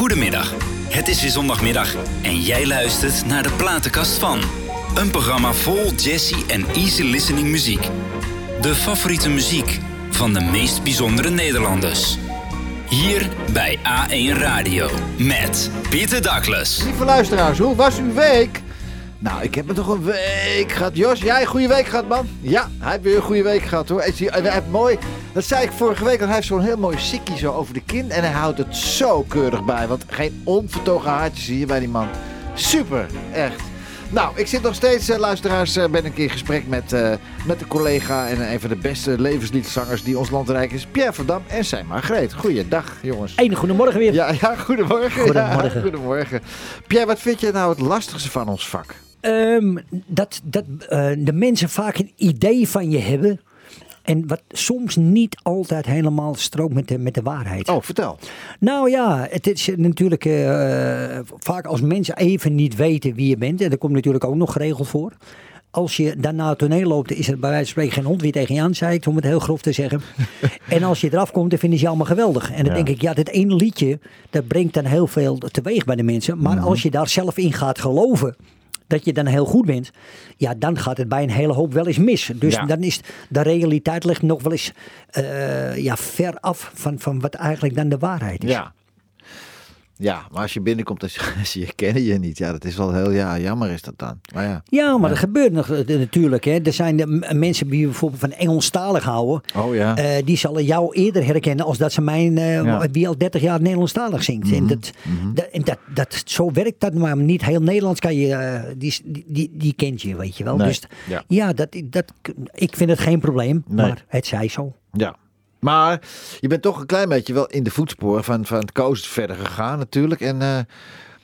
Goedemiddag. Het is weer zondagmiddag en jij luistert naar de platenkast van. Een programma vol jazzy en easy listening muziek. De favoriete muziek van de meest bijzondere Nederlanders. Hier bij A1 Radio met Pieter Douglas. Lieve luisteraars, hoe was uw week? Nou, ik heb me toch een week gehad. Jos, jij een goede week gehad, man? Ja, hij heeft weer een goede week gehad, hoor. Hij heeft mooi, dat zei ik vorige week, want hij heeft zo'n heel mooi sikkie zo over de kin. En hij houdt het zo keurig bij, want geen onvertogen haartjes hier bij die man. Super, echt. Nou, ik zit nog steeds, eh, luisteraars, eh, ben ik in gesprek met, eh, met een collega en een van de beste levensliedzangers die ons land rijk is, Pierre Verdam en zijn Margreet. Goeiedag, jongens. Een goedemorgen weer. Ja, ja, goedemorgen. Goedemorgen. Ja, goedemorgen. Pierre, wat vind je nou het lastigste van ons vak? Ehm, dat dat eh, de mensen vaak een idee van je hebben. En wat soms niet altijd helemaal strookt met de, met de waarheid. Oh, vertel. Nou ja, het is natuurlijk eh, vaak als mensen even niet weten wie je bent. En dat komt natuurlijk ook nog geregeld voor. Als je naar het toneel loopt, is er bij wijze van spreken geen hond wie tegen je aan zeikt, om het heel grof te zeggen. en als je eraf komt, dan vinden ze je allemaal geweldig. En dan Ja. denk ik, ja, dit ene liedje, dat brengt dan heel veel teweeg bij de mensen. Maar Mhm. als je daar zelf in gaat geloven, dat je dan heel goed bent, ja, dan gaat het bij een hele hoop wel eens mis. Dus Ja. dan is de realiteit ligt nog wel eens eh, ja, ver af van, van wat eigenlijk dan de waarheid is. Ja. Ja, maar als je binnenkomt en ze, kennen je niet, ja, dat is wel heel ja, jammer is dat dan. Maar ja. Ja, maar dat gebeurt nog eh, natuurlijk. Hè. Er zijn de m- mensen die bijvoorbeeld van Engelstalig houden. Oh ja. eh, die zullen jou eerder herkennen als dat ze mijn, eh, Ja. wie al 30 jaar Nederlandstalig zingt. En, dat, dat, en dat, dat, zo werkt dat, maar niet heel Nederlands kan je, eh, die, die, die, die kent je, weet je wel. Nee. Dus Ja. ja, dat, dat, ik vind het geen probleem, Nee. maar het zij zo. Ja. Maar je bent toch een klein beetje wel in de voetsporen van, van het Koos verder gegaan natuurlijk. En eh,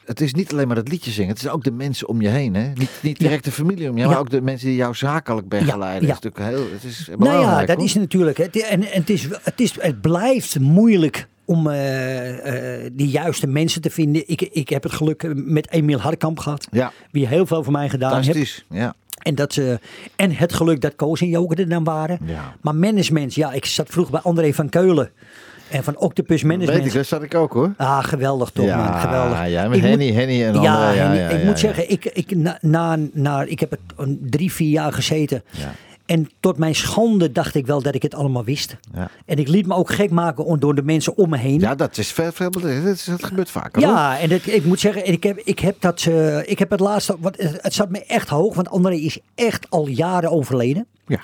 het is niet alleen maar het liedje zingen. Het is ook de mensen om je heen. Hè? Niet, niet direct de familie om je heen, maar ook de mensen die jou zakelijk begeleiden. Ja, Dat is natuurlijk heel, het is Nou belangrijk. ja, dat hoor. is natuurlijk. Het, en en het, is, het, is, het blijft moeilijk om eh, die juiste mensen te vinden. Ik, ik heb het geluk met Emiel Harkamp gehad. Ja, Wie heel veel voor mij gedaan heeft. fantastisch. Ja. En, dat ze, en het geluk dat Koos en Joke er dan waren. Ja. Maar management, ja, ik zat vroeger bij André van Keulen. En van Octopus Management. Weet ik, zat ik ook hoor. Ah, geweldig toch, ja, man. Geweldig. Ja, met Henny, Henny en ja, andere. Henny, ja, ik ja, moet ja. zeggen, ik, ik, na, na, na, ik heb het een drie, vier jaar gezeten. En tot mijn schande dacht ik wel dat ik het allemaal wist. Ja. En ik liet me ook gek maken door de mensen om me heen. Ja, dat is veel, veel dat, is- dat gebeurt vaker. hoor. Ja, en het, ik moet zeggen, ik heb, ik heb dat, eh, ik heb het laatste, want het, het zat me echt hoog, want André is echt al jaren overleden. Ja.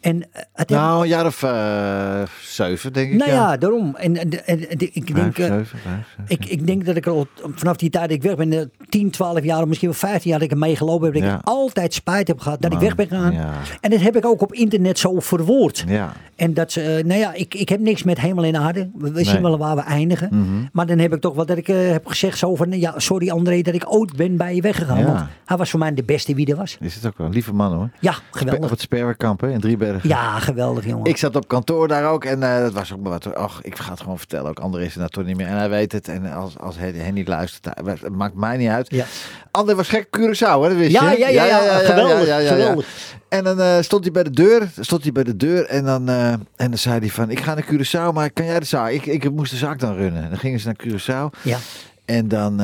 En eh, het Nou, een jaar of eh, zeven, denk ik. nou ja, daarom. En, en, en- en ik denk, Vijf, eh, zeven, vijf, zeven. ik, ik denk dat ik al vanaf die tijd dat ik weg ben, eh, 10, 12 jaar, of misschien wel 15 jaar dat ik er meegelopen heb, dat Ja. ik altijd spijt heb gehad dat ik weg ben gegaan. ja. En dat heb ik ook op internet zo verwoord. Ja. En dat ze, nou ja, ik, ik heb niks met hemel en aarde. We, zien wel waar we eindigen. Mhm. Maar dan heb ik toch wel dat ik heb gezegd zo van, ja, sorry André dat ik ooit ben bij je weggegaan. Want hij was voor mij de beste wie er was. Is het ook wel een lieve man hoor. Ja, Spe- Op geweldig. het Sperwerkamp in Ja, geweldig jongen. Ik zat op kantoor daar ook en eh, dat was ook maar wat. Ach, ik ga het gewoon vertellen. Ook André is er nou toch niet meer. En hij weet het. En als, als hij, hij niet luistert, het maakt mij niet uit. Ja. André was gek Curaçao, hè? Dat wist Ja, je? ja, ja, ja, geweldig, geweldig. En dan eh, stond hij bij de deur. Stond hij bij de deur en dan, eh, en dan zei hij van, ik ga naar Curaçao, maar kan jij de zaak? Ik, ik moest de zaak dan runnen. En dan gingen ze naar Curaçao. Ja. En dan,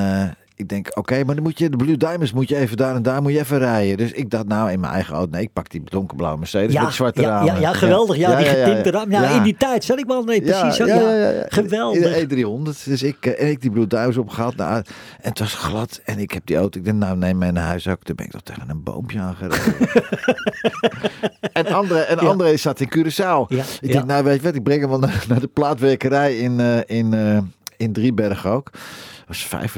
ik denk, oké, maar dan moet je, de Blue Diamonds moet je even daar en daar moet je even rijden. Dus ik dacht, nou, in mijn eigen auto, nee, ik pak die donkerblauwe Mercedes Ja, met zwarte ja, ramen. ja, ja, geweldig. Ja, die getinte ja. raam. Ja, Ja. in die tijd zat ik wel. Nee, precies zo. Ja, Geweldig. In de E300. Dus ik, eh, en ik die Blue Diamonds opgehaald. Nou, en het was glad. En ik heb die auto. Ik denk, nou, neem mij naar huis ook. Toen ben ik toch tegen een boompje aangereden. en André, en Ja. André zat in Curaçao. Ja, Ik ja. denk, nou, weet je wat? Ik breng hem wel naar, naar de plaatwerkerij in, eh, in, eh, in Driebergen ook. Dat was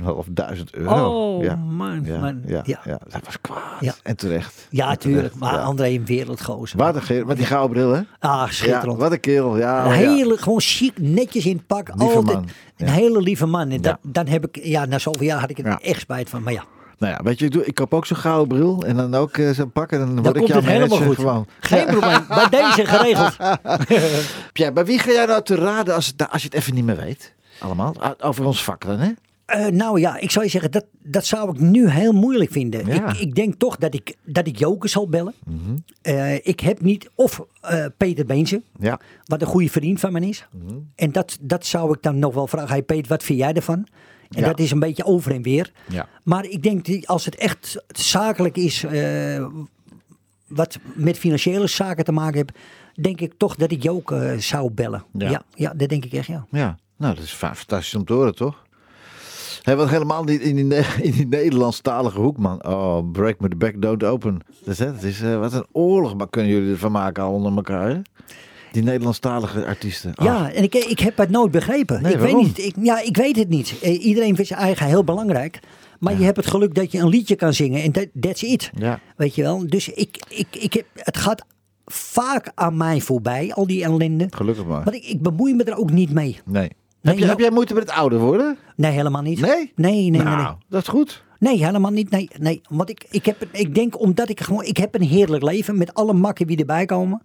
5.500 euro. Oh, ja. man. Ja, man. ja, Ja. ja. dat was kwaad. En terecht. Ja, En tuurlijk. terecht, Maar. André een wereldgozer. Wat een geer, met die gouden bril, hè? Ah, schitterend. wat een kerel. Ja, Een oh hele, gewoon chic, netjes in het pak. Lieve altijd. man. Een hele lieve man. En dat, dan heb ik, ja, na zoveel jaar had ik er echt spijt van. Maar ja, Nou ja, weet je, ik, doe, ik koop ook zo'n gouden bril en dan ook eh, zo'n pak en dan dan word ik het helemaal goed. gewoon. Geen probleem. Bij deze geregeld. Pierre, bij wie ga jij nou te raden als, als je het even niet meer weet? Allemaal? Ah, Over ons vak dan, hè? Eh, nou ja, ik zou je zeggen, dat, dat zou ik nu heel moeilijk vinden. Ja. Ik, ik denk toch dat ik, dat ik Joker zal bellen. Eh, ik heb niet, of eh, Peter Beense, Ja. wat een goede vriend van me is. En dat, dat zou ik dan nog wel vragen. Hey Peter, wat vind jij ervan? En Ja. dat is een beetje over en weer. Ja. Maar ik denk, die- als het echt zakelijk is, wat met financiële zaken te maken heeft, denk ik toch dat ik eh, zou bellen. Ja. Ja. Dat denk ik echt, ja. Ja, nou, dat is fa- fantastisch om te horen, toch? Hé, wat helemaal niet in die, in die Nederlandstalige hoek, man. Oh, break me the back, don't open. Dat is, hè, het is eh, wat een oorlog, maar kunnen jullie ervan maken al onder elkaar, hè? Die Nederlandstalige artiesten. Oh, Ja, en ik, ik heb het nooit begrepen. Nee, ik weet waarom? niet. Ik, ja, ik weet het niet. Eh, Iedereen vindt zijn eigen heel belangrijk. Maar je hebt het geluk dat je een liedje kan zingen en that, that's it. Ja. Weet je wel? Dus ik, ik, ik heb, het gaat vaak aan mij voorbij, al die ellende. Gelukkig maar. Maar ik, ik bemoei me er ook niet mee. Nee. Heb, je, ja. heb jij moeite met het ouder worden? Nee, helemaal niet. Nee? Nee, nee, nou, nee. dat is goed. Nee, helemaal niet. Nee, nee. Want ik, ik, heb, ik denk omdat ik gewoon. Ik heb een heerlijk leven met alle makken die erbij komen.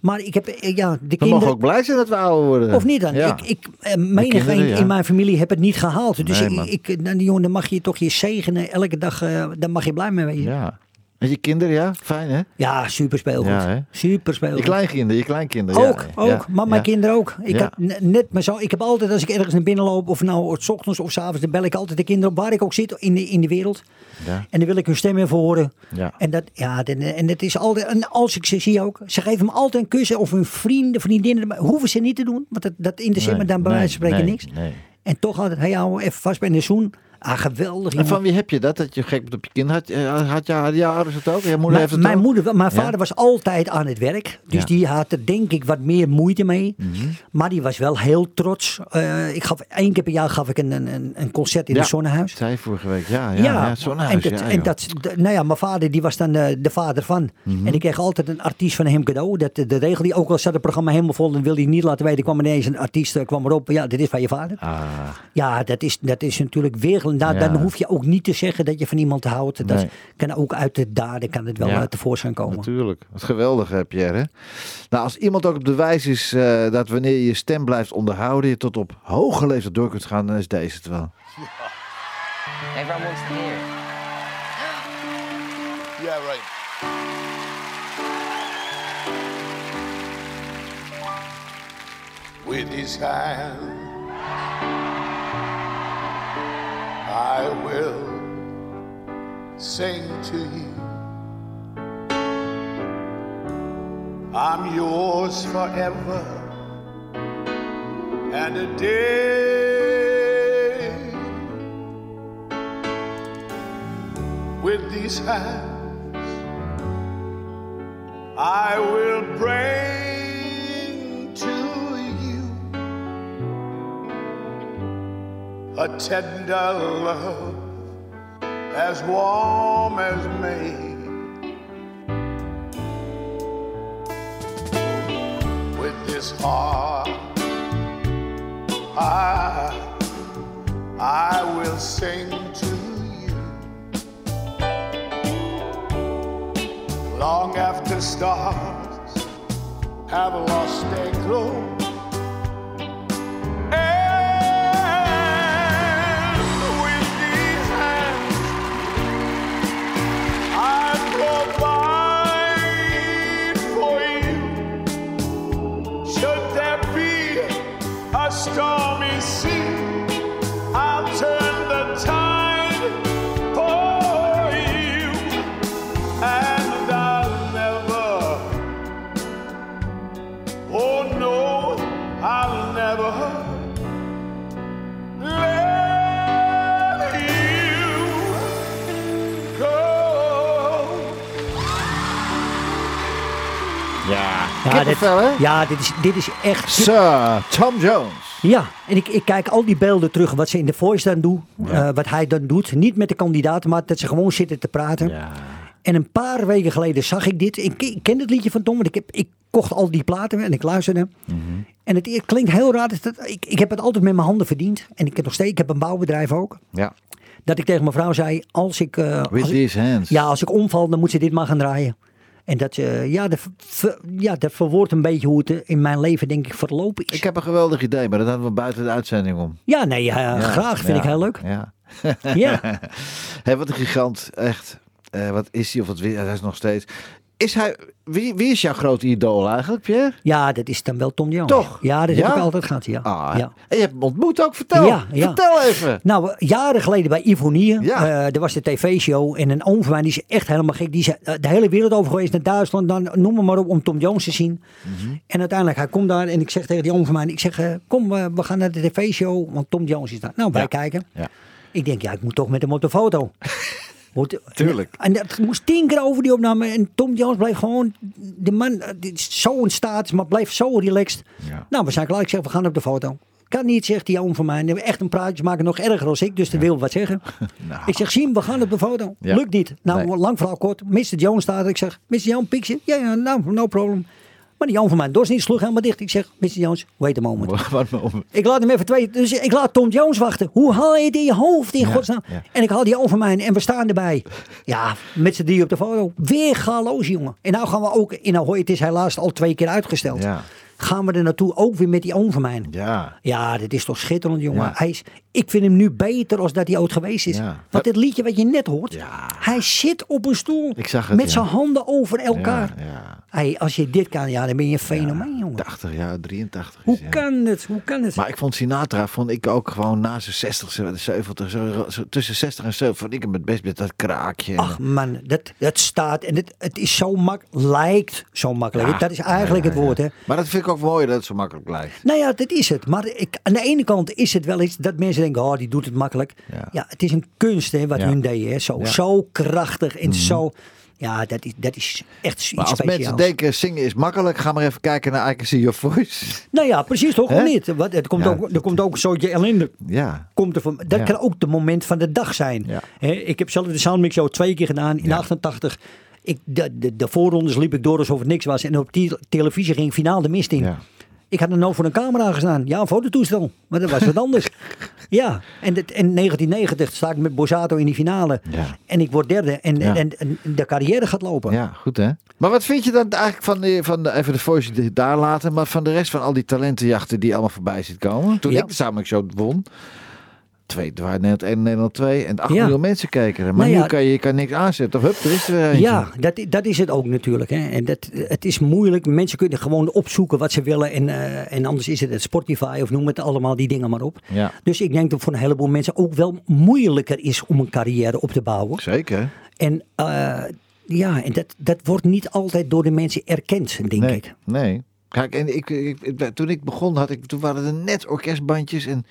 Maar ik heb. eh, Ja, de We kinderen. mogen ook blij zijn dat we ouder worden. Of niet dan? Ja. Ik, ik, eh, menig kinderen, een ja. in mijn familie heb het niet gehaald. Dus Nee, ik, ik, dan, jongen, dan mag je toch je zegenen elke dag. eh daar mag je blij mee wezen. Ja, Ja. Je kinderen, ja? Fijn, hè? super speelgoed. Ja, super Je speelgoed. kleinkinderen, je kleinkinderen. Ook, ja, ook. ja, maar mijn ja. kinderen ook. Ik Ja. heb net maar zo. Ik heb altijd, als ik ergens naar binnen loop, of nou s ochtends of s avonds, dan bel ik altijd de kinderen op waar ik ook zit in de, in de wereld. Ja. En dan wil ik hun stem even horen. Ja. En dat, ja, dan- en dat is altijd, en als ik ze zie ook, ze geven me altijd een kus of hun vrienden, vriendinnen, maar hoeven ze niet te doen, want dat, dat interesseert me dan bij nee, wijze van spreken nee, niks. Nee. En toch altijd, hey, hou even vast bij een zoen. Ah, geweldig. En van wie heb je dat? Dat je gek bent op je kind? Had, eh, had, je, hadden je ouders het ook? Je moeder Mijn, heeft het mijn, ook? moeder, wel, mijn Ja? vader was altijd aan het werk. Dus Ja. die had er denk ik wat meer moeite mee. Mhm. Maar die was wel heel trots. Eh, ik gaf, één keer per jaar gaf ik een, een, een concert in Ja. het Zonnehuis. Zei je vorige week, ja. Ja, ja, zo'n en, dat, ja, en dat, nou ja, mijn vader die was dan de, de vader van. Mhm. En ik kreeg altijd een artiest van hem cadeau. Dat, de regel die ook al zat het programma helemaal vol en wilde hij niet laten weten. kwam ineens een artiest eh, kwam erop. Ja, dit is van je vader. Ah, Ja, dat is, dat is natuurlijk weer. Nou, Ja. Dan hoef je ook niet te zeggen dat je van iemand houdt. Dat Nee. kan ook uit de daden kan het wel Ja. eh, tevoorschijn komen. natuurlijk. Wat geweldig heb je er, hè? Nou, als iemand ook op de wijze is eh, dat wanneer je je stem blijft onderhouden... je tot op hoge leeftijd door kunt gaan, dan is deze het wel. Everyone wants to hear. Yeah, right. With his hand, I will sing to you. I'm yours forever and a day. With these hands, I will bring a tender love as warm as May. With this heart, I, I will sing to you. long after stars have lost their glow. Ja, hè? dit, ja dit, is, dit is echt. Sir Tom Jones. Ja, en ik, ik kijk al die beelden terug, wat ze in de voice dan doen, eh, wat hij dan doet. Niet met de kandidaten, maar dat ze gewoon zitten te praten. Ja. En een paar weken geleden zag ik dit. Ik, ik ken het liedje van Tom, want ik, heb, ik kocht al die platen en ik luisterde. Mhm. En het, het klinkt heel raar. Dat, ik, ik heb het altijd met mijn handen verdiend. En ik heb nog steeds, ik heb een bouwbedrijf ook. Ja. Dat ik tegen mijn vrouw zei, als ik, eh, With als ik- these hands. ja, als ik omval, dan moet ze dit maar gaan draaien. En dat, eh, ja, dat, ver- ja, dat verwoordt een beetje hoe het in mijn leven, denk ik, verlopen is. Ik heb een geweldig idee, maar dat hadden we buiten de uitzending om. Ja, nee, ja, Ja, graag. Vind ja, ik heel leuk. Ja. Ja. Hé, wat een gigant, echt. Eh, wat is hij of wat hij is nog steeds. Is hij, wie, wie is jouw grote idool eigenlijk, Pierre? Ja, dat is dan wel Tom Jones. Toch? Ja, dat Ja? heb ik altijd gehad, ja. Ah, ja. En je hebt hem ontmoet ook, vertel. Ja, ja. Vertel even. Nou, jaren geleden bij Ivonie, Ja. eh er was de tv-show en een oom van mij, die is echt helemaal gek. Die is eh, de hele wereld over geweest, naar Duitsland, dan, noem maar, maar op, om Tom Jones te zien. Mhm. En uiteindelijk, hij komt daar en ik zeg tegen die oom van mij, ik zeg, eh, kom, eh, we gaan naar de tv-show, want Tom Jones is daar. Nou, wij kijken. Ik denk, ja, ik moet toch met hem op de foto. Tuurlijk. En dat moest tien keer over die opname. En Tom Jones bleef gewoon, de man, die is zo in staat, maar bleef zo relaxed. Ja. Nou, we zijn klaar. Ik zeg, we gaan op de foto. Kan niet, zegt die oom van mij. En echt een praatje maken, nog erger als ik. Dus dat wil wat zeggen. Nou. Ik zeg, zien, we gaan op de foto. Ja. Lukt niet. Nou, Nee. lang verhaal kort. Mr. Jones staat. Ik zeg, Mr. Jones, picture? Ja, ja, nou, no problem. Maar die oom van mij, dorst niet, sloeg helemaal dicht. Ik zeg, Mr. Jones, wait a moment. Wat me om. Ik laat hem even twee. Dus ik laat Tom Jones wachten. Hoe haal je je hoofd in godsnaam? ja. En ik haal die over mij en we staan erbij. Ja, met z'n drie op de foto. Weer galoos, jongen. En nou gaan we ook in Ahoy. Het is helaas al twee keer uitgesteld. Ja. Gaan we er naartoe ook weer met die oom van mij. Ja. Ja, dit is toch schitterend, jongen. Ja. Hij is, ik vind hem nu beter als dat hij ooit geweest is. Ja. Want dit liedje wat je net hoort. Ja. Hij zit op een stoel. Ik zag het, met zijn handen over elkaar. Ja, ja. Hey, als je dit kan, ja, dan ben je een fenomeen, jongen. 80 jaar, 83. Hoe ja. kan het? Hoe kan het? Maar ik vond Sinatra, vond ik ook gewoon na zijn 60, 70, zo, zo, tussen 60 en 70, vond ik hem het best met dat kraakje. Ach man, dat, dat staat en het, het is zo makkelijk, lijkt zo makkelijk. Ja. Dat is eigenlijk Ja, ja, het woord, hè. Maar dat vind ik ook mooi dat het zo makkelijk lijkt. Nou ja, dat is het. Maar ik, aan de ene kant is het wel iets dat mensen denken, oh, die doet het makkelijk. Ja. Ja, het is een kunst, hè, wat Ja. hun deden. Hè. Zo, Ja. Mhm. zo krachtig en zo... Ja, dat is, dat is echt iets Maar als speciaals. mensen denken zingen is makkelijk, ga maar even kijken naar I Can See Your Voice. Nou ja, precies toch? Of niet? Wat, er, komt Ja. ook, er komt ook een soortje ellende. Ja. Komt er van, dat Ja. kan ook de moment van de dag zijn. Ja. Ik heb zelf de Soundmix Show twee keer gedaan in Ja. 88. Ik, de, de, de voorrondes liep ik door alsof het niks was. En op die televisie ging finaal de mist in. Ja. Ik had er nou voor een camera gestaan. Ja, een fototoestel. Maar dat was wat anders. ja, en in 1990 sta ik met Bosato in die finale. Ja. En ik word derde. En, Ja. en, en de carrière gaat lopen. ja, goed hè. Maar wat vind je dan eigenlijk van, van de, even de Voice daar laten, maar van de rest van al die talentenjachten die allemaal voorbij zit komen? Toen Ja. ik de Samen Show won, twee, er waren Nederland 1 en Nederland 2 en 8 Ja. miljoen mensen er. Maar Nou nu kan je, je kan niks aanzetten. Of hup, er is er. Ja, dat, dat is het ook natuurlijk. Hè. En dat, het is moeilijk. Mensen kunnen gewoon opzoeken wat ze willen. En, eh, en anders is het het Spotify of noem het allemaal die dingen maar op. Ja. Dus ik denk dat voor een heleboel mensen ook wel moeilijker is om een carrière op te bouwen. Zeker. En eh, ja, en dat, dat wordt niet altijd door de mensen erkend, denk nee, ik. Nee. Kijk, en ik, ik- toen ik begon, had ik, toen waren er net orkestbandjes. En,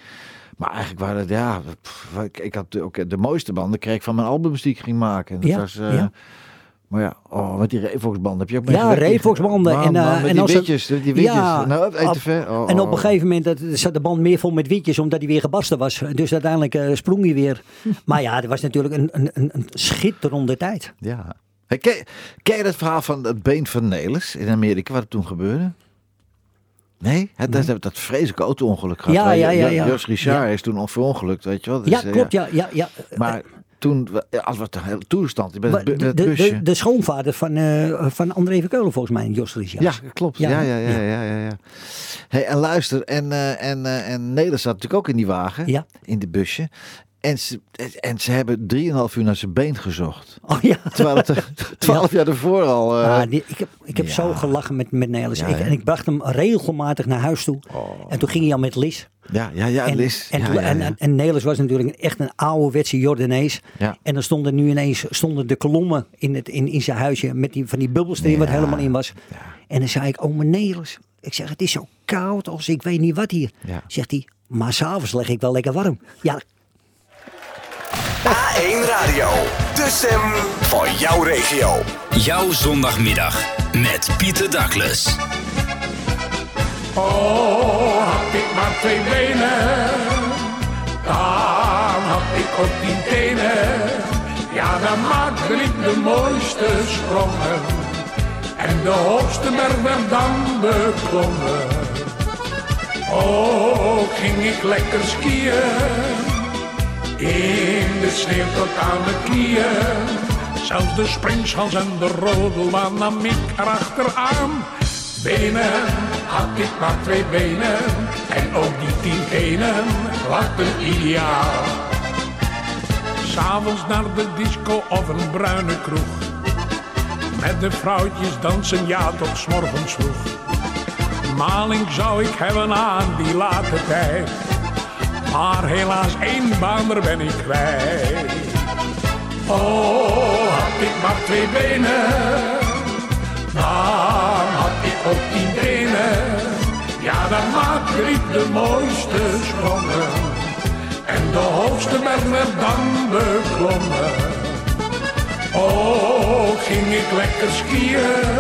maar eigenlijk waren het, ja, pff, ik, ik had ook de mooiste banden kreeg ik van mijn albums die ik ging maken. En dat Ja, was, eh, ja. Maar ja, oh, met die Revox-banden heb je ook Ja? Revox-banden. En, eh, en die als het- witjes, die witjes. Ja, nou. Oh, En op oh. een gegeven moment dat, zat de band meer vol met wietjes, omdat hij weer gebarsten was. Dus uiteindelijk eh, sprong hij weer. Maar ja, dat was natuurlijk een, een, een, een schitterende tijd. Ja. Hey, ken, ken je dat verhaal van het been van Nelis in Amerika, wat er toen gebeurde? Nee? Het, dat, dat vreselijke auto-ongeluk gehad. Ja, ja, ja, ja. Jos Richard Ja. is toen verongelukt, weet je wel. Ja, Dus, eh, klopt. Ja, ja, ja. Maar toen, ja, als wat hele toestand met het, bu- de, de, busje. de, de schoonvader van, eh van André Verkeulen volgens mij, Jos Richard. ja, klopt. Ja, Ja, ja, ja, ja. ja, ja. ja, Hey, en luister, en, eh en, eh en Nederland zat natuurlijk ook in die wagen, Ja. in de busje. En ze, en ze hebben 3,5 uur naar zijn been gezocht. Oh ja. Terwijl het er 12 jaar ervoor al... eh, die- ik heb, ik heb ja. zo gelachen met, met Nelis. Ja, ik, en ik bracht hem regelmatig naar huis toe. En toen ging hij al met Lis. ja, ja, ja, En, Liz. en, ja, toen- ja, en, ja. en, Nelis was natuurlijk echt een ouderwetse Jordanees. Ja. En dan stonden nu ineens stonden de kolommen in, het, in, in zijn huisje met die, van die bubbels erin wat Ja. helemaal in was. En dan zei ik, oh mijn Nelis. Ik zeg, het is zo koud als ik weet niet wat hier. Ja. Zegt hij, maar s'avonds leg ik wel lekker warm. Ja, A1 Radio, de stem van jouw regio. Jouw zondagmiddag met Pieter Douglas. Oh, had ik maar twee benen, dan had ik ook tien tenen. Ja, dan maakte ik de mooiste sprongen en de hoogste berg werd dan beklommen. Oh, ging ik lekker skiën, in de sneeuw tot aan mijn knieën. Zelfs de springschans en de rodelbaan nam ik erachteraan. Benen had ik maar twee benen en ook die tien tenen, wat een ideaal. S'avonds naar de disco of een bruine kroeg. Met de vrouwtjes dansen, ja, tot morgens vroeg. Maling zou ik hebben aan die late tijd. Maar helaas één baan, daar ben ik kwijt. Oh, had ik maar twee benen, dan had ik ook tien benen. Ja, dan maakte ik de mooiste sprongen. En de hoogste berg werd dan beklommen. Oh, ging ik lekker skiën.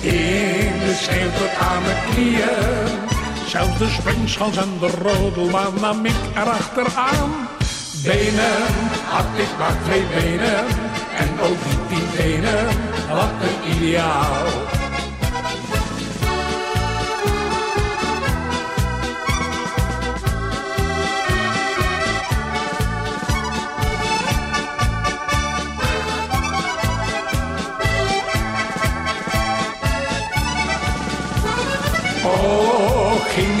In de sneeuw tot aan mijn knieën. Zelfs de springschans en de rodelbaan nam ik erachteraan. Benen had ik maar twee benen. En ook die tien benen, wat een ideaal.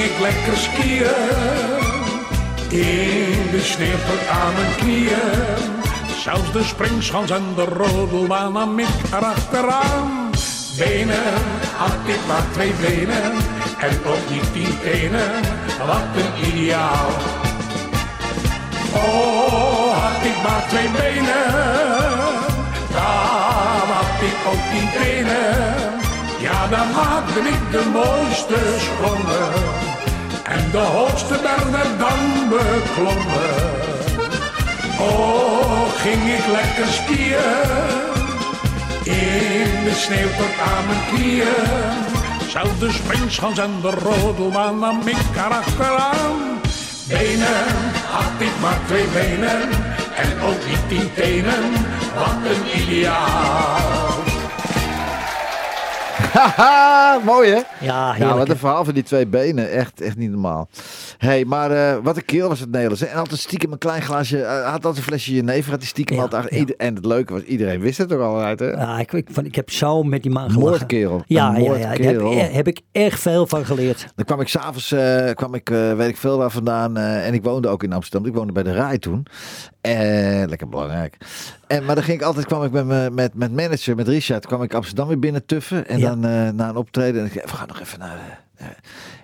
Ik lekker skiën. In de sneeuw tot aan mijn knieën. Zelfs de springschans en de rodelbaan nam ik erachteraan. Benen had ik maar twee benen. En ook niet tien tenen. Wat een ideaal. Oh, had ik maar twee benen. Dan had ik ook tien tenen. Ja, dan maakte ik de mooiste sprongen. En de hoogste berg werd dan beklommen. Oh, ging ik lekker skiën. In de sneeuw tot aan mijn knieën. Zelfs de springschans en de rodelbaan nam ik erachteraan. Benen had ik maar twee benen. En ook niet tien tenen. Wat een ideaal. Haha, mooi hè? Ja, Ja, heerlijk. wat een verhaal van die twee benen. Echt, echt niet normaal. hey, maar eh, wat een keel was het Nederlands. hè? En altijd stiekem een klein glaasje. eh, had altijd een flesje jenever. Had hij stiekem Ja, altijd. ja. En het leuke was, iedereen wist het ook al uit hè? Ja, ik, ik, van, ik heb zo met die man gelachen. Moordkerel. Ja, ja, ja, daar heb, moordkerel. heb ik echt veel van geleerd. Dan kwam ik s'avonds, eh kwam ik, weet ik veel waar vandaan. en ik woonde ook in Amsterdam. Ik woonde bij de Rai toen. En lekker belangrijk. En, maar dan ging ik altijd, kwam ik met, me- met, met manager, met Richard, kwam ik Amsterdam weer binnen tuffen. En Ja. dan eh, na een optreden. En ik we gaan nog even naar. de- eh,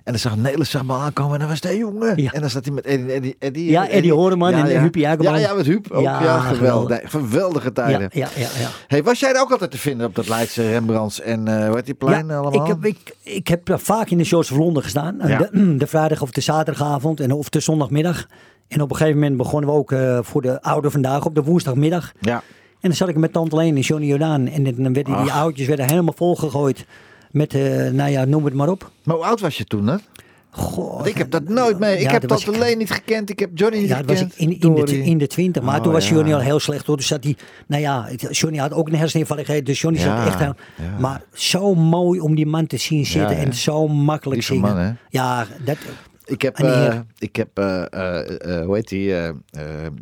en dan zag Nederlands zag me aankomen en dan was hij jongen. Ja. En dan zat hij met Eddie, Eddie, Eddie, Ja, Eddie Horeman en Huub Jagerman. Ja, ja, met Huub ook. Ja, Ja, geweldig. Nee, geweldige tijden. Ja, ja, ja. ja. Hey, was jij er ook altijd te vinden op dat Leidse Rembrandts en eh hoe heet die plein Ja, allemaal? Ik heb, ik, ik heb eh, vaak in de shows van Londen gestaan. Ja. De, de vrijdag of de zaterdagavond en of de zondagmiddag. En op een gegeven moment begonnen we ook eh, voor de oude vandaag op de woensdagmiddag. Ja. En dan zat ik met Tante Leen en Johnny Jordaan. En dan werden die oudjes werden helemaal volgegooid. Met, eh, nou ja, noem het maar op. Maar hoe oud was je toen, hè? Goh, ik heb dat nooit mee. Ik Ja, heb dat was Tante ik- Leen niet gekend. Ik heb Johnny niet Ja, dat was gekend. ik in, in, de, in de twintig. Maar Oh, toen was ja. Johnny al heel slecht hoor. Dus zat hij, nou ja, Johnny had ook een herseninvalligheid. Dus Johnny zat echt aan. Maar zo mooi om die man te zien zitten. en zo makkelijk Lieve zingen. man? Ja, dat, Ik heb, eh, ik heb eh, eh, eh, hoe heet die, eh, eh,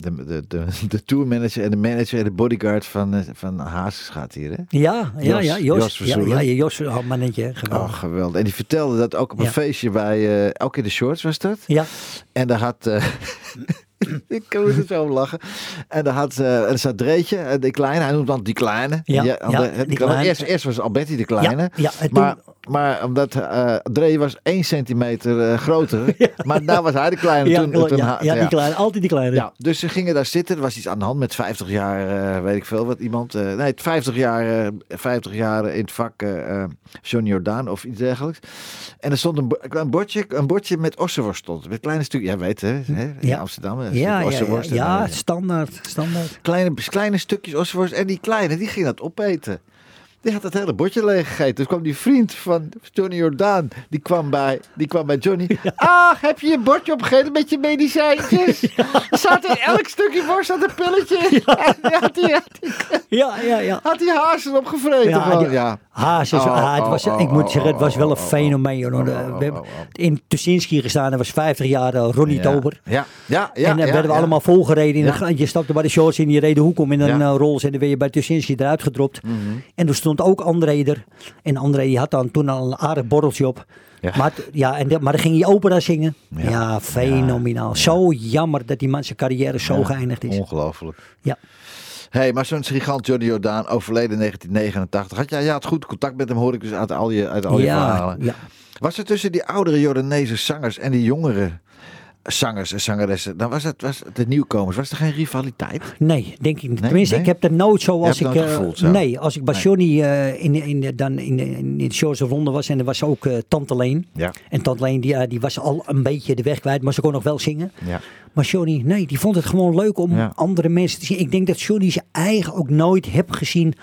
de, de, de, de tourmanager en de manager en de bodyguard van, van Hazes gaat hier, hè? ja, ja, Jos- ja. Jos Jos, ja, ja, Jos, oh, mannetje, geweldig. Oh, geweldig. En die vertelde dat ook op een Ja. feestje bij, eh ook in de shorts was dat. Ja, En daar had. eh, ik kan er zo om lachen. En daar had. eh er zat Dreetje, eh, die kleine. Hij noemt dan die kleine. Ja, Die- ja, die die kleine. Eerst, eerst was Alberti de kleine. Ja, ja, toen- maar, maar omdat eh Dree was één centimeter eh, groter. Maar daar was hij de kleine. ja, toen, klopt, toen ja, ja, die kleine, altijd die kleine. ja, dus ze gingen daar zitten. Er was iets aan de hand met 50 jaar, eh, weet ik veel wat iemand. eh, nee, 50 jaar, eh, 50 jaar in het vak eh eh, Johnny Jordaan of iets dergelijks. En er stond een, een bordje, een bordje met ossenworst stond. Met kleine stukjes, ja weet hè, hè in Ja. Amsterdam. Ja, ja, ja, ja, eh, standaard, standaard. kleine, kleine stukjes ossenworst. En die kleine, die ging dat opeten. Die had het hele bordje leeg gegeten. Dus kwam die vriend van Johnny Jordaan, die kwam bij, die kwam bij Johnny. Ah, heb je je bordje opgegeten met je medicijntjes? Er staat in elk stukje worst aan een pilletje. Die had die, had die, Ja, ja, ja. had die hazen opgevreten. Ja, die- ja. Hazes, Oh, ah, het was, oh, ik moet oh, zeggen, het was wel een oh, oh, fenomeen. hoor. oh, We oh, hebben oh, oh. in Tuschinski gestaan, dat was 50 jaar uh, Ronnie ja. Tober. Ja, ja, ja. en dan ja, werden we ja. allemaal volgereden. In de Ja. je stapte bij de shorts in, je reed de hoek om in een Ja. Mhm. eh, rolls en dan werd je bij Tuschinski eruit gedropt. En toen stond ook André er. En André die had dan toen al een aardig borreltje op. Ja. Maar, het- ja, en de- maar dan ging hij opera zingen. Ja. Ja, fenomenaal. Zo jammer dat die man zijn carrière zo geëindigd is. Ongelooflijk. Ja. hey, maar zo'n gigant Johnny Jordaan, overleden in 1989. Had jij, ja, had goed contact met hem, hoor ik dus uit al je, uit al je verhalen. ja. Was er tussen die oudere Jordaanese zangers en die jongere zangers en zangeressen, dan was het, was de nieuwkomers, was er geen rivaliteit? Nee, denk ik niet. Nee? Tenminste, Nee? ik heb er nooit zo als ik. eh, gevoeld zo? nee, als ik bij Nee. Johnny eh, in, in, dan in, in de shows of Londen was en er was ook eh, Tante Leen. Ja. En Tante Leen die, die was al een beetje de weg kwijt, maar ze kon nog wel zingen. Ja. Maar Johnny, nee, die vond het gewoon leuk om Ja. andere mensen te zien. Ik denk dat Johnny zijn eigen ook nooit heb gezien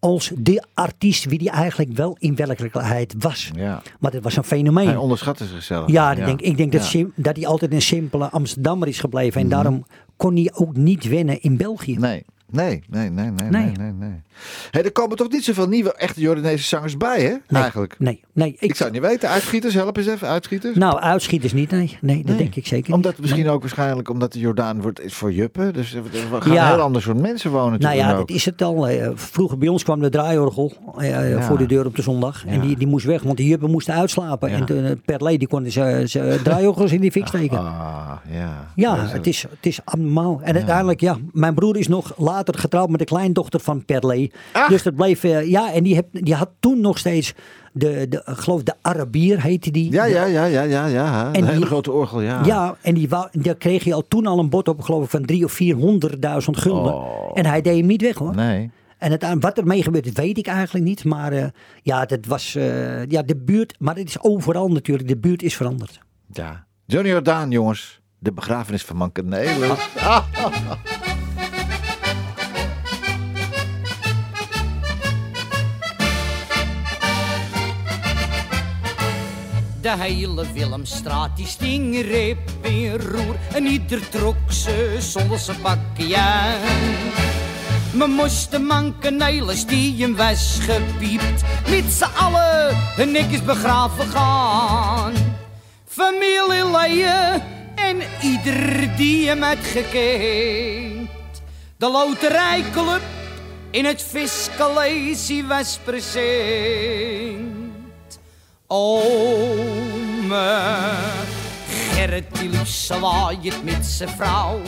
als de artiest wie die eigenlijk wel in werkelijkheid was. Ja. Maar dat was een fenomeen. Hij onderschatte zichzelf. Ja, dat Denk, ik denk dat, Ja. sim- dat hij altijd een simpele Amsterdammer is gebleven. En daarom kon hij ook niet wennen in België. Nee. Nee, nee, nee, nee, nee, Nee. nee. Hey, er komen toch niet zoveel nieuwe echte Jordaanese zangers bij, hè? Nee, Eigenlijk. Nee, nee. Ik zou het niet weten. Uitschieters, help eens even. Uitschieters. Nou, uitschieters niet, nee. Nee, dat Nee. denk ik zeker Omdat misschien Nee. ook waarschijnlijk omdat de Jordaan wordt is voor juppen. Dus er gaan Ja. een heel ander soort mensen wonen. Nou ja, dat is het al. Eh, Vroeger bij ons kwam de draaiorgel eh, Ja. voor de deur op de zondag. En die, die moest weg, want die juppen moesten uitslapen. En eh, per leden konden ze ze draaiorgels in die fik steken. Ah, ja. Ja, het is, het is allemaal. En uiteindelijk, ja, mijn broer is nog later getrouwd met de kleindochter van Perley. Ah. Dus dat bleef, eh, ja, en die, heb, die had toen nog steeds, de, de, ik geloof de Arabier heette die. Ja, ja, ja, ja, ja, ja. Een En hele die- grote orgel, ja. Ja, en die wou, daar kreeg hij al toen al een bod op, geloof ik, van drie of 400.000 gulden. Oh. En hij deed hem niet weg hoor. Nee. En het, wat er mee gebeurde, weet ik eigenlijk niet. Maar eh, ja, dat was, eh, ja, de buurt, maar het is overal natuurlijk, de buurt is veranderd. Ja. Johnny Jordaan, jongens. De begrafenis van Manke Nederland. Ah. De hele Willemstraat die sting reep in roer. En ieder trok ze zonder zijn bakje. We moesten manken eiles die hem was gepiept. Met z'n allen hun nekjes begraven gaan. Familieleden en ieder die hem had gekend. De loterijclub in het Fiscalesie was present Ome Gerrit die liep zwaaiend met zijn vrouw.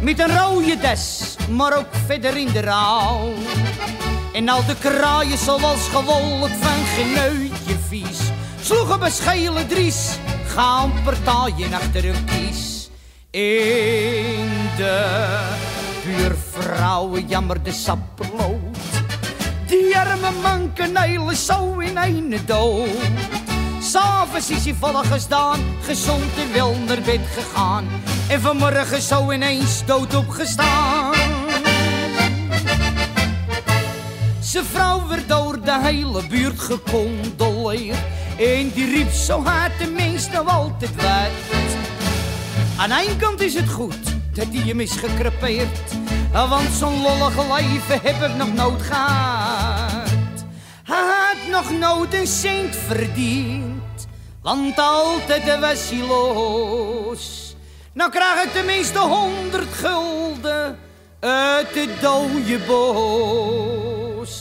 Met een rode des, maar ook verder in de rouw. En al de kraaien zoals gewolk van geneutje vies. Sloegen bij dries, gaan partijen achter hun kies. In de buurvrouwen jammerde sapperlood. Die arme mankenijl is zo in een dood. S'avonds is hij vallen gestaan, gezond en wel naar bed gegaan. En vanmorgen zo ineens dood opgestaan. Zijn vrouw werd door de hele buurt gecondoleerd. En die riep zo hard de nou altijd wat. Aan één kant is het goed dat hij hem is gekrepeerd. Want zo'n lollige leven heb ik nog nooit gehad. Hij had nog nooit een cent verdiend. Want altijd was hij los. Nou krijg ik tenminste honderd gulden uit het dode bos.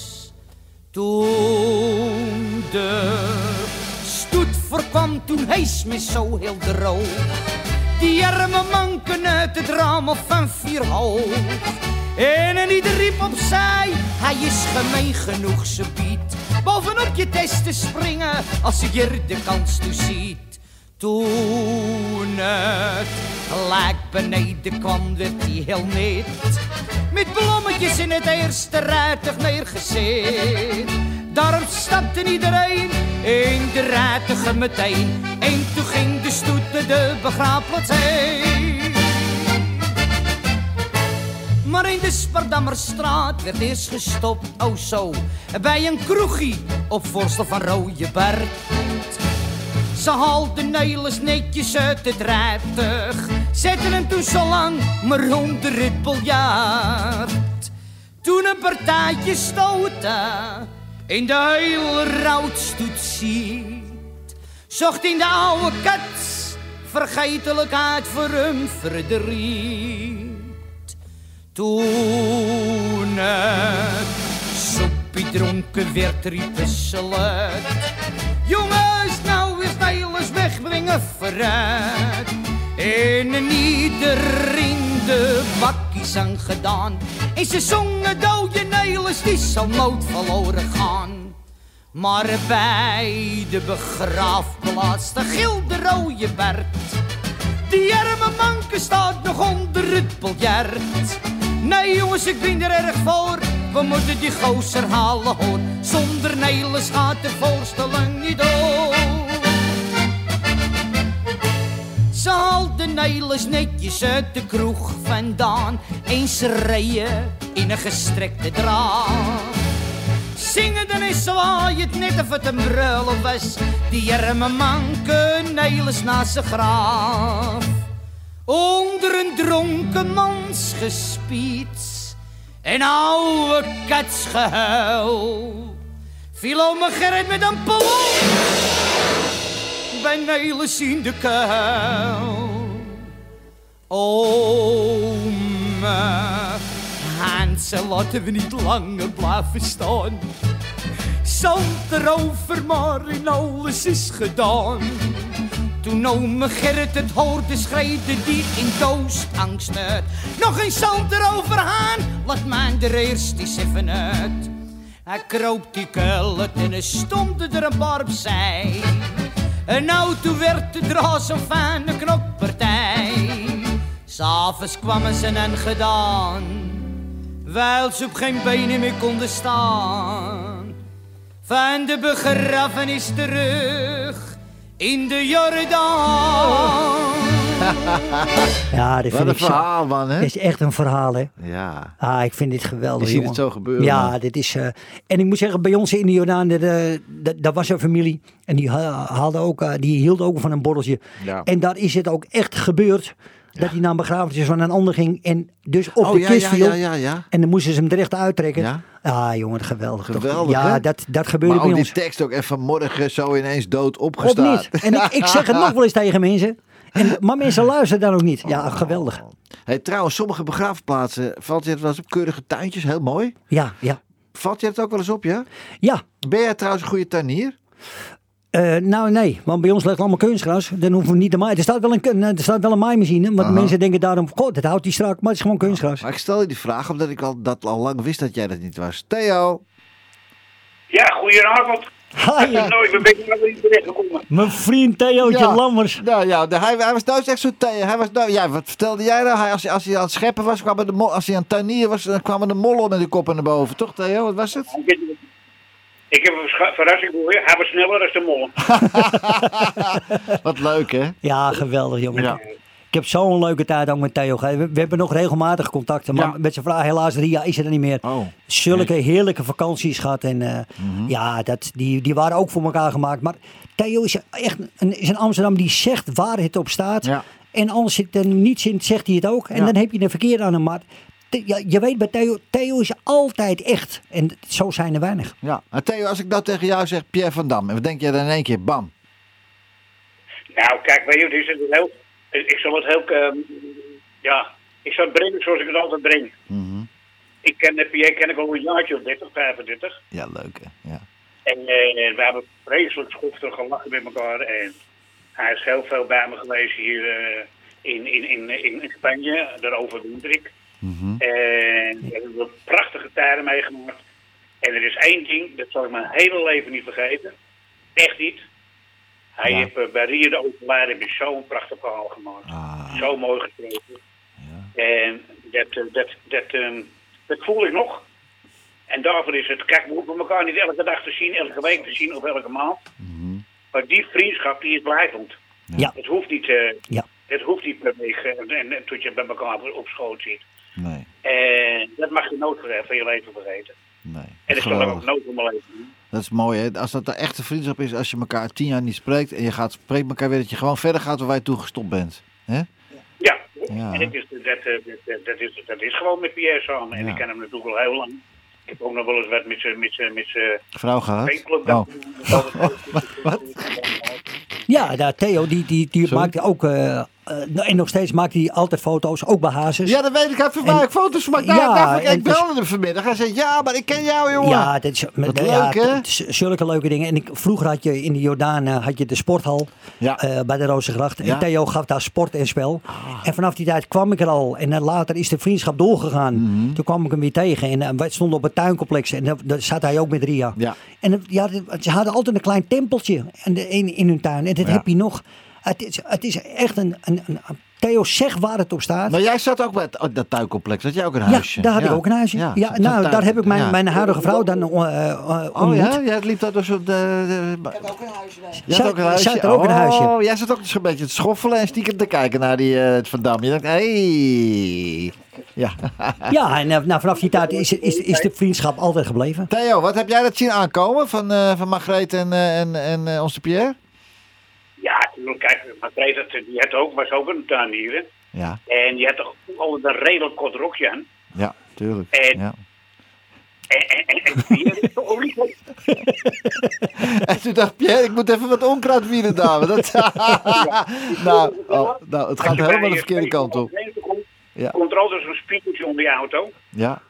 Toen de stoet voorkwam, toen hees me zo heel droog. Die arme manken uit het raam of van vier hoog. En een ieder riep opzij, hij is gemeen genoeg, ze biedt. Bovenop je test te springen, als je er de kans toe ziet. Toen het gelijk beneden kwam, werd hij heel net. Met blommetjes in het eerste rijtuig neergezet. Daarop stapte iedereen in de rijtuigen meteen. En toen ging de stoet de begraafplaats heen. Maar in de Spardammerstraat werd eerst gestopt, oh zo, bij een kroegie op voorstel van Rode Bert. Ze haalden Nelis netjes uit het rijtuig, zetten hem toen zo lang maar het biljart. Toen een partijtje stoten in de hele routstoet ziet, zocht in de oude kat vergetelijkheid voor hem verdriet. Toen het soepie dronken werd, ze luid. Jongens, nou is Nijlers wegbrengen vooruit. En iedereen de bakkies aan gedaan. En ze zongen dode Nelis, die zal nooit verloren gaan. Maar bij de begraafplaats, de gilde rode Bert. Die arme manke staat nog onder het biljart. Nee jongens, ik ben er erg voor. We moeten die gozer halen hoor. Zonder Nelis gaat de voorstelling niet door. Ze haalde Nelis netjes uit de kroeg vandaan. En ze reden in een gestrekte draad. Zingen dan is zwaait net of het een brullen was. Die arme manke Nelis naast zijn graaf. Onder een dronken mans gespiet. En oude katsgehuil. Viel ome Gerrit met een pol bij Nelis in de kuil. Ome, Hansel, laten we niet langer blijven staan. Zand erover, maar in alles is gedaan. Toen ome Gerrit het hoorde, schreeuwde die in doostangst uit. Nog een zand erover aan, laat mij er eerst even uit. Hij kroop die kuil uit en er stonden er een paar opzij. En nou, toen werd de draad zo fijne knoppartij. S'avonds kwamen ze en gedaan, wijl ze op geen benen meer konden staan. Van de begrafenis terug in de Jordaan. Ja, dat Wat vind een ik zo. verhaal, man, hè? Dat is echt een verhaal, hè? Ja. Ah, ik vind dit geweldig, Je ziet jongen. het zo gebeuren, Ja, man. dit is... eh, en ik moet zeggen, bij ons in de Jordaan, dat, eh, dat, dat was een familie. En die, ha- haalde ook, eh, die hield ook van een borreltje. Ja. En daar is het ook echt gebeurd. Dat hij naar een begrafenis van een ander ging. En dus op Oh, de kist viel. ja, ja, ja. En dan moesten ze hem er echt uittrekken. Ja. Ah, jongen, geweldig. toch? Geweldig, Ja, hè? dat, dat gebeurde Maar bij ook ons. die tekst ook even vanmorgen zo ineens dood opgestaan. niet. En ik, ik zeg het nog wel eens tegen mensen. En, maar mensen luisteren dan ook niet. Ja, geweldig. Hey, trouwens, sommige begraafplaatsen valt je het wel eens op keurige tuintjes, heel mooi. Ja, ja. Valt je het ook wel eens op, ja? Ja, Ben jij trouwens een goede tuinier? Eh, nou nee, want bij ons ligt allemaal kunstgras. Dan hoeven we niet te maaien. Er staat wel een, kun- er staat wel een maaimachine. Want mensen denken daarom, god, dat houdt die strak. Maar het is gewoon kunstgras. Maar ik stel je die vraag omdat ik al, dat al lang wist dat jij dat niet was. Theo. Ja, goedenavond. Hi, ik ben een beetje naar de terecht gekomen. mijn vriend Theootje Ja. Lammers. Nou ja, de- hij, hij was nou echt zo'n Theo. Hij was nou, ja, wat vertelde jij nou? Hij, als, hij, als hij aan het scheppen was, kwamen de mol, als hij aan het tuinieren was, dan kwamen de mollen met de koppen naar boven. Toch Theo, wat was het? Ik heb een verrassing voor je. Hij was sneller dan de mollen. Wat leuk hè? Ja, geweldig jongen. Ja. Ik heb zo'n leuke tijd ook met Theo. We, we hebben nog regelmatig contacten. Maar Ja. met zijn vraag, helaas jaar is er niet meer. Oh. Zulke heerlijke vakanties gehad. En eh, Mhm. ja, dat, die, die waren ook voor elkaar gemaakt. Maar Theo is echt een, is een Amsterdam die zegt waar het op staat. Ja. En als het er niets in zegt hij het ook. En Ja. dan heb je een verkeer aan hem. Maar Ja, je weet bij Theo, Theo is altijd echt. En zo zijn er weinig. Ja. En Theo, als ik nou tegen jou zeg Pierre van Dam, en wat denk jij dan in één keer? Bam. Nou, kijk, weet je, het is het heel, ik zal het heel, ehm, ja, ik zal het brengen zoals ik het altijd breng. Mhm. Ik ken de PA ken ik al een jaartje of 30, 35. Ja, leuk hè. Ja. En eh, we hebben vreselijk schoftig gelachen met elkaar. En hij is heel veel bij me geweest hier eh, in, in, in, in, Spanje. Daar overwinter ik. Mhm. En we hebben prachtige tijden meegemaakt. En er is één ding, dat zal ik mijn hele leven niet vergeten. Echt niet. Hij Ja. heeft eh, bij Rio de Overlijden zo'n prachtig verhaal gemaakt. Ah, Zo mooi geschreven. En dat, eh, dat, dat, ehm, dat voel ik nog. En daarvoor is het, kijk, we hoeven elkaar niet elke dag te zien, elke week te zien of elke maand. Mhm. Maar die vriendschap, die is blijvend. Ja. Het hoeft niet, eh, Ja. het hoeft niet per week en, en, en tot je bij elkaar op schoot zit. Nee, En dat mag je nooit van je leven vergeten. nee. En dat zal ik ook nooit van mijn leven doen. Dat is mooi hè. Als dat een echte vriendschap is, als je elkaar tien jaar niet spreekt en je gaat spreekt elkaar weer dat je gewoon verder gaat waar je toe gestopt bent. Hè? Ja, Ja. en dat is, dat, eh, dat, dat, is, dat is gewoon met Pierre samen. En Ja. ik ken hem natuurlijk al heel lang. Ik heb ook nog wel eens wat met zijn met zijn- met Vrouw gehad? Oh. dat- wat? Ja, daar, Theo die, die, die Sorry? maakte ook eh, nou, en nog steeds maakt hij altijd foto's, ook bij Hazes. Ja, dat weet ik. Hij heeft ook foto's gemaakt. Ja, Ja, dacht ik, is- belde hem vanmiddag. Hij zei, ja, maar ik ken jou, jongen. Ja, dat is, ja, leuk, hè? zulke leuke dingen. En ik, vroeger had je in de Jordaan eh, had je de sporthal Ja. eh, bij de Rozengracht. Ja. Ah. En Theo gaf daar sport en spel. En vanaf die tijd kwam ik er al. En later is de vriendschap doorgegaan. Mhm. Toen kwam ik hem weer tegen. En eh, wij stonden op het tuincomplex. En daar, daar zat hij ook met Ria. Ja. En ja, ze hadden altijd een klein tempeltje in, in, in hun tuin. En dat Ja. heb je nog. Het is, het is echt een, een, een- Theo, zeg waar het op staat. Maar jij zat ook bij het, oh, dat tuincomplex. Had jij ook een Ja, huisje? daar had ik ook een huisje. Ja, nou, tuin- daar heb ik mijn, ja. mijn huidige vrouw dan eh, eh, Oh ja, jij liep daar dus op de... de ik heb ook een huisje. Jij had ook een huisje? er ook een huisje. Oh, jij zat ook dus een beetje te schoffelen en stiekem te kijken naar die eh, het Van Dam. Je dacht, hé. Hey. Ja. Ja, en nou, vanaf die tijd is, is, is de vriendschap altijd gebleven. Theo, wat heb jij dat zien aankomen van, eh van Margreet en, eh, en, en eh, onze Pierre? Ja. Kijk, dat- die had ook, was ook een tuinier. Ja, En die had toch altijd een redelijk kort rokje aan. ja, tuurlijk. En- Ja. En, en, en, en toen dacht Pierre, ik moet even wat onkruid wieden, dame. Dat... nou, oh, nou, het gaat helemaal de verkeerde kant op. Ja. Komt er altijd zo'n spiegeltje onder je auto. Ja.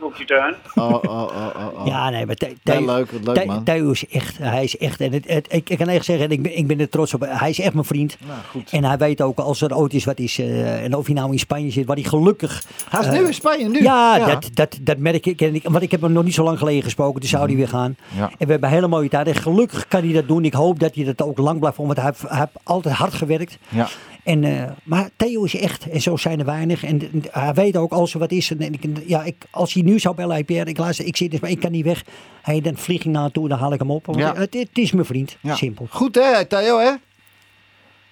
Op je tuin. Oh, oh, oh, oh. Ja, nee, maar Theo- leuk, wat leuk, The- man. Theo is echt, hij is echt, en het, het- ik, ik kan echt zeggen, en ik ben, ik ben er trots op, hij is echt mijn vriend. Nou, goed. En hij weet ook, als er ooit is wat is, eh, en of hij nou in Spanje zit, waar hij gelukkig... Hij is eh, nu in Spanje, nu. Ja, Dat, dat, dat merk ik. En ik. Want ik heb hem nog niet zo lang geleden gesproken. Toen zou hij weer gaan. Ja. En we hebben een hele mooie tijd. En gelukkig kan hij dat doen. Ik hoop dat hij dat ook lang blijft. Want hij hij heeft altijd hard gewerkt. Ja. En, eh, maar Theo is echt, en zo zijn er weinig. En, en hij weet ook als er wat is. En ik, ja, ik, als hij nu zou bellen, hey Pierre, ik, luister, ik zit dus, maar ik kan niet weg. Hey, dan vlieg ik naartoe, dan haal ik hem op. Want Ja. het, het is mijn vriend. Ja. Simpel. Goed hè, Theo hè?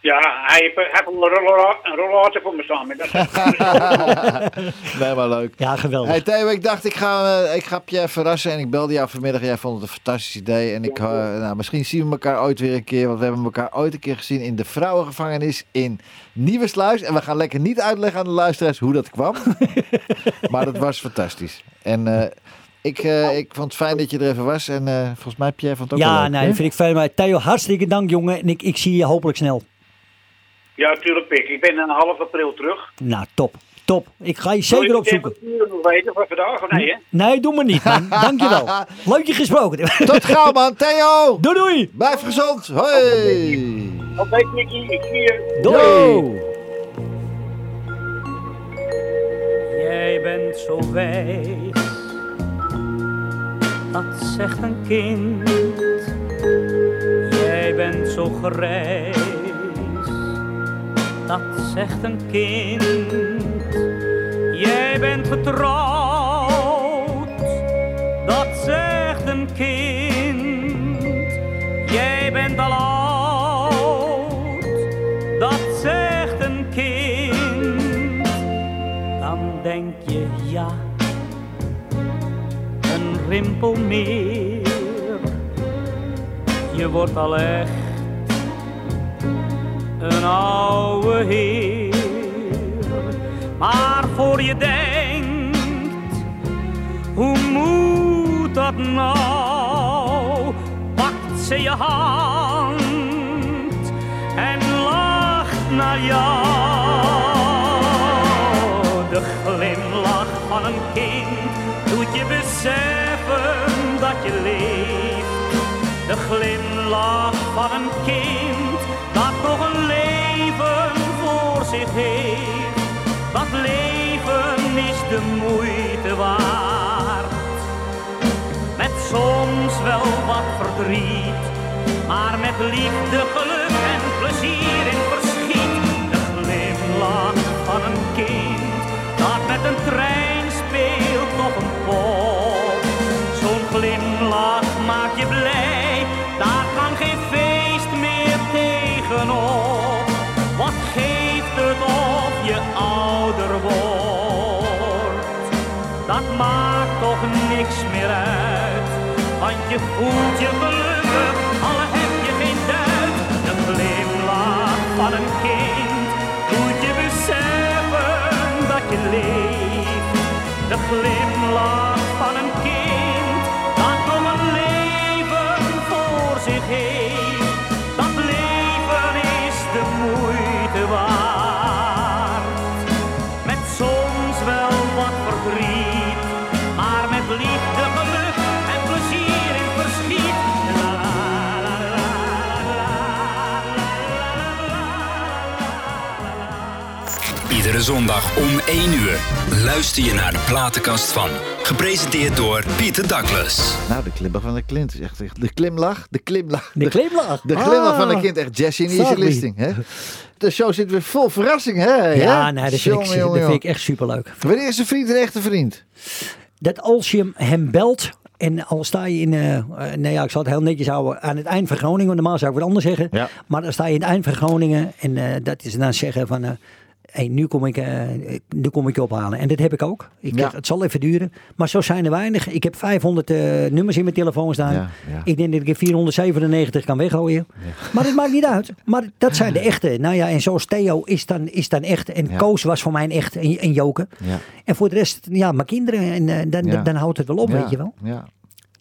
Ja, hij heeft, hij heeft een rolla- een rollator voor me. Maar dat is- Nee, maar leuk. Ja, geweldig. Hey Theo, ik dacht ik ga, eh, ik ga Pierre verrassen en ik belde jou vanmiddag. Jij vond het een fantastisch idee en ik, eh, nou, misschien zien we elkaar ooit weer een keer. Want we hebben elkaar ooit een keer gezien in de vrouwengevangenis in Nieuwersluis. En we gaan lekker niet uitleggen aan de luisteraars hoe dat kwam. maar dat was fantastisch. En eh, ik, eh, ik vond het fijn dat je er even was en eh, volgens mij Pierre vond het ook wel Ja, leuk, nee, hè? vind ik veel. Maar Theo, hartstikke dank jongen. En ik, ik zie je hopelijk snel. Ja, tuurlijk, Pik. Ik ben een half april terug. Nou, top. Top. Ik ga je Wil zeker je opzoeken. nog weten van vandaag of nee, hè? Nee, doe maar niet, man. Dankjewel. Leuk je gesproken. Tot gauw man, Theo! Doei, doei. Blijf gezond! Hoi! Nicky, ik zie je. Doei. Jij bent zo wijs, dat zegt een kind. Jij bent zo grijs, dat zegt een kind. Jij bent getrouwd, dat zegt een kind. Jij bent al oud, dat zegt een kind. Dan denk je ja, een rimpel meer. Je wordt al echt een oude heer. Maar voor je denkt, hoe moet dat nou? Pakt ze je hand en lacht naar jou. De glimlach van een kind doet je beseffen dat je leeft. De glimlach van een kind zich. Dat leven is de moeite waard. Met soms wel wat verdriet, maar met liefde, geluk en plezier in verschiet. De glimlach van een kind dat met een trein speelt op een pop. Zo'n glimlach maakt je blij, Iedere zondag om 1 uur luister je naar de platenkast van. Gepresenteerd door Pieter Douglas. Nou, de glimlach van de Clint is echt, echt de klimlach, de klimlach. De glimlach. De glimlach van de Ah. kind, echt Jesse in Easy. Listing. Hè? De show zit weer vol verrassing, hè? Ja, nee, dat vind, ik, Jongen, jongen, dat vind ik echt superleuk. Wanneer is een vriend een echte vriend? Dat als je hem- belt en al sta je in, eh, eh, nee ja, ik zal het heel netjes houden, aan het eind van Groningen, want normaal zou ik wat anders zeggen. Ja. Maar dan sta je in het eind van Groningen en eh, dat is dan zeggen van, eh, hey, nu, kom ik, eh, nu kom ik je ophalen. En dat heb ik ook. Ik, Ja. Het zal even duren, maar zo zijn er weinig. Ik heb 500 eh, nummers in mijn telefoon staan. Ja, ja. Ik denk dat ik er 497 kan weggooien. Maar dat maakt niet uit. Maar dat zijn de echte. Nou ja, en zoals Theo is dan, is dan echt. En. Koos was voor mij een echt. En, en Joke. Ja. En voor de rest, ja, mijn kinderen. En eh, dan, Ja. dan houdt het wel op, weet je wel. Ja.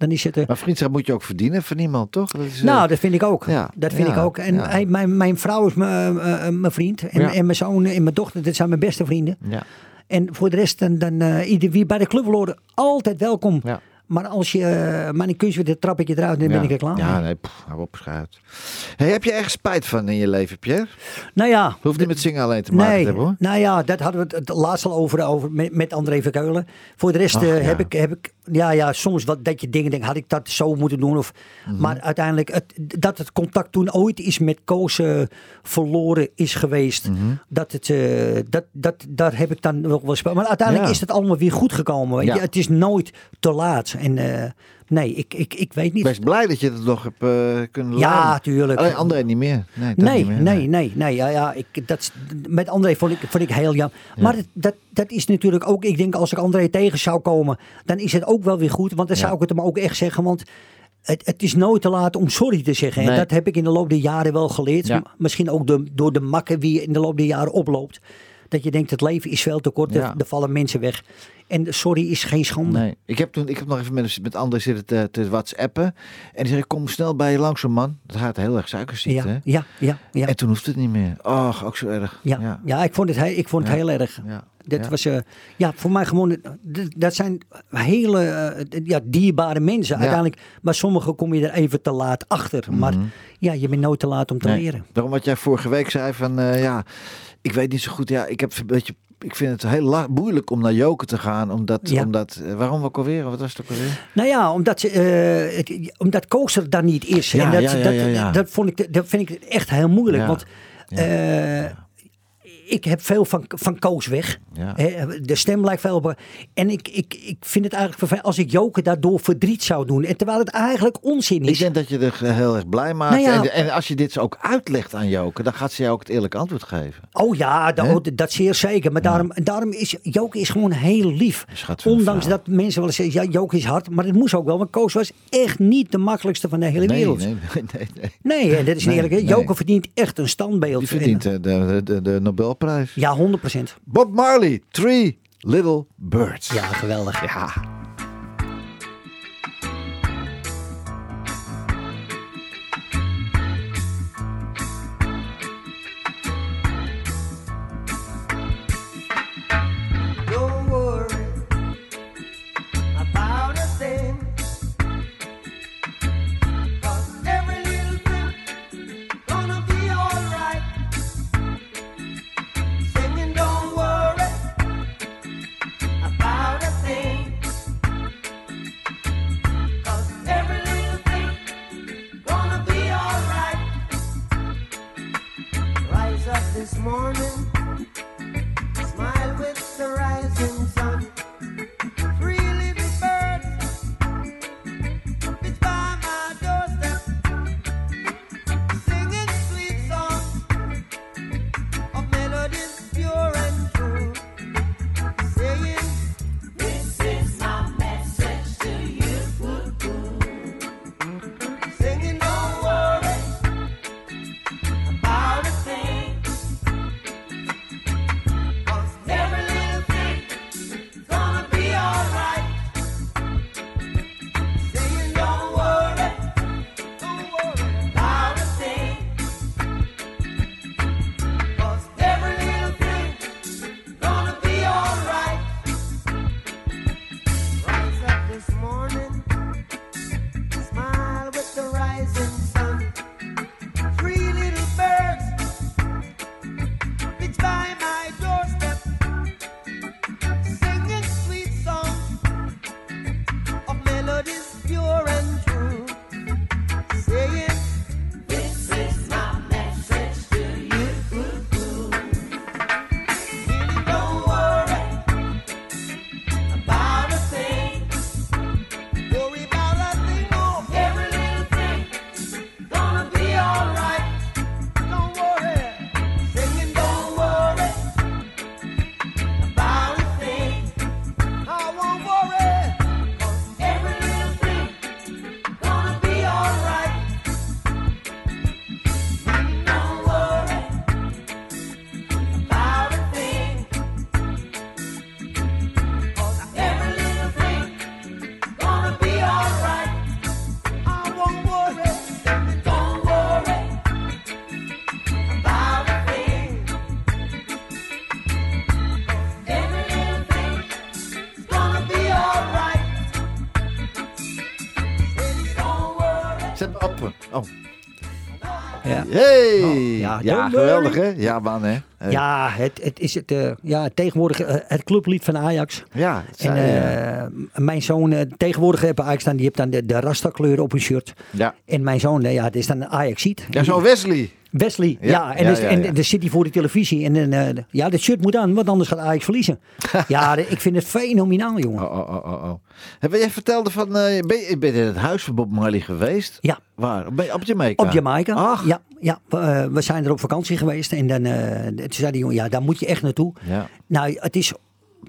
Dan is het... eh, Maar vriendschap moet je ook verdienen van niemand, toch? Dat is, eh, nou, dat vind ik ook. ja, Dat vind ja, ik ook. En ja. hij, mijn, mijn vrouw is mijn, eh, mijn vriend. En, mijn zoon en mijn dochter, dat zijn mijn beste vrienden. ja. En voor de rest, dan, dan ieder wie bij de club horen, altijd welkom. Ja. Maar als je uh, een kunstje, dan trap ik je eruit en dan ja. ben ik er klaar Ja, nee, pff, hou op, schuit. Hey, heb je ergens spijt van in je leven, Pierre? Nou ja, Hoeft niet met zingen alleen te maken Nee, te hebben, hoor. nou ja, dat hadden we het laatst al over, over met, met André Verkeulen. Voor de rest Ach, eh, ja. heb, ik, heb ik, ja, ja, soms wat dat je dingen denkt, had ik dat zo moeten doen? Of, Mhm. Maar uiteindelijk, het, dat het contact toen ooit is met Koos eh, verloren is geweest, Mhm. dat het, eh, dat, dat, daar heb ik dan wel spel. Maar uiteindelijk Ja. is het allemaal weer goed gekomen. weet je. Ja. Het is nooit te laat. En eh, nee, ik, ik, ik weet niet. Wees blij dat je het nog hebt eh, kunnen Ja, leiden. tuurlijk. Alleen André niet meer. Nee, Nee, niet meer, nee, nee, nee. Ja, ja, ik, dat, met André vond ik, vond ik heel jammer. Maar dat, dat is natuurlijk ook, ik denk als ik André tegen zou komen, dan is het ook wel weer goed. Want dan Ja. zou ik het hem ook echt zeggen. Want het, het is nooit te laat om sorry te zeggen. Nee. En dat heb ik in de loop der jaren wel geleerd. Ja. Misschien ook de, door de makken wie je in de loop der jaren oploopt. Dat je denkt, het leven is veel te kort, Ja. er, vallen mensen weg. En sorry is geen schande. Nee, ik heb toen, ik heb nog even met, met André zitten te, te whatsappen. En die zei, kom snel bij je langs, man. Dat gaat heel erg suikerziekte, hè? ja, ja, ja, ja. En toen hoeft het niet meer. Och, ook zo erg. Ja, ja. ja. ik vond het, he- ik vond het heel erg. Ja. Dat Ja. was, eh, ja, voor mij gewoon, dat zijn hele eh, ja, dierbare mensen. Ja. Uiteindelijk, maar sommigen kom je er even te laat achter. Maar ja, je bent nooit te laat om te Mhm. Nee. leren. Daarom wat jij vorige week zei van, eh, ja, ik weet niet zo goed. Ja, ik heb een beetje, ik vind het heel moeilijk om naar Joken te gaan. Omdat, Ja. omdat eh, waarom ook alweer? Wat was het ook alweer? Nou ja, omdat, ze, eh, omdat Koos er dan niet is. Ja, en dat, ja, ja, dat. Dat, vond ik, dat vind ik echt heel moeilijk. Want Ja. Ik heb veel van, van Koos weg. Ja. De stem lijkt veel op. En ik, ik, ik vind het eigenlijk vervelend als ik Joke daardoor verdriet zou doen. En terwijl het eigenlijk onzin Ik is. denk dat je er heel erg blij maakt. Nou ja. en, en als je dit ook uitlegt aan Joken, dan gaat ze jou ook het eerlijke antwoord geven. Oh ja, da- Hè? oh, dat zeer zeker. Maar daarom, daarom is Joke is gewoon heel lief. Ondanks dat mensen wel eens zeggen, ja, is hard. Maar het moest ook wel. Want Koos was echt niet de makkelijkste van de hele Nee, wereld. nee, nee, nee, nee. Nee, en dat is eerlijk. hè. nee. Joke verdient echt een standbeeld. Die verdient En- eh, de, de, de Nobelprijs. ja, 100 procent. Bob Marley, Three Little Birds. Ja, geweldig. Ja. Ja, geweldig hè? Ja, man hè? Hey. Ja, het, het is het, eh, ja, tegenwoordig eh, het clublied van Ajax. Ja, het En zei, ja. eh, mijn zoon, tegenwoordig heb Ajax dan, die heeft dan de, de Rasta-kleur op een shirt. Ja. En mijn zoon, ja, het is dan een Ajax-ziet. Ja, zo'n Wesley. Wesley, Ja, ja. en, ja, dus- ja, en dan zit hij voor de televisie. En dan, eh, ja, dat shirt moet aan, want anders gaat Ajax verliezen. ja, de- ik vind het fenomenaal, jongen. Oh, oh, oh, oh, oh. Heb jij vertelde van, eh, ben, je, ben je in het huis van Bob Marley geweest? Ja. Waar? Ben je op Jamaica? Op Jamaica. Ach. Ja, ja we, eh, we zijn er op vakantie geweest. En dan eh, toen zei die jongen, ja, daar moet je echt naartoe. Ja. Nou, het is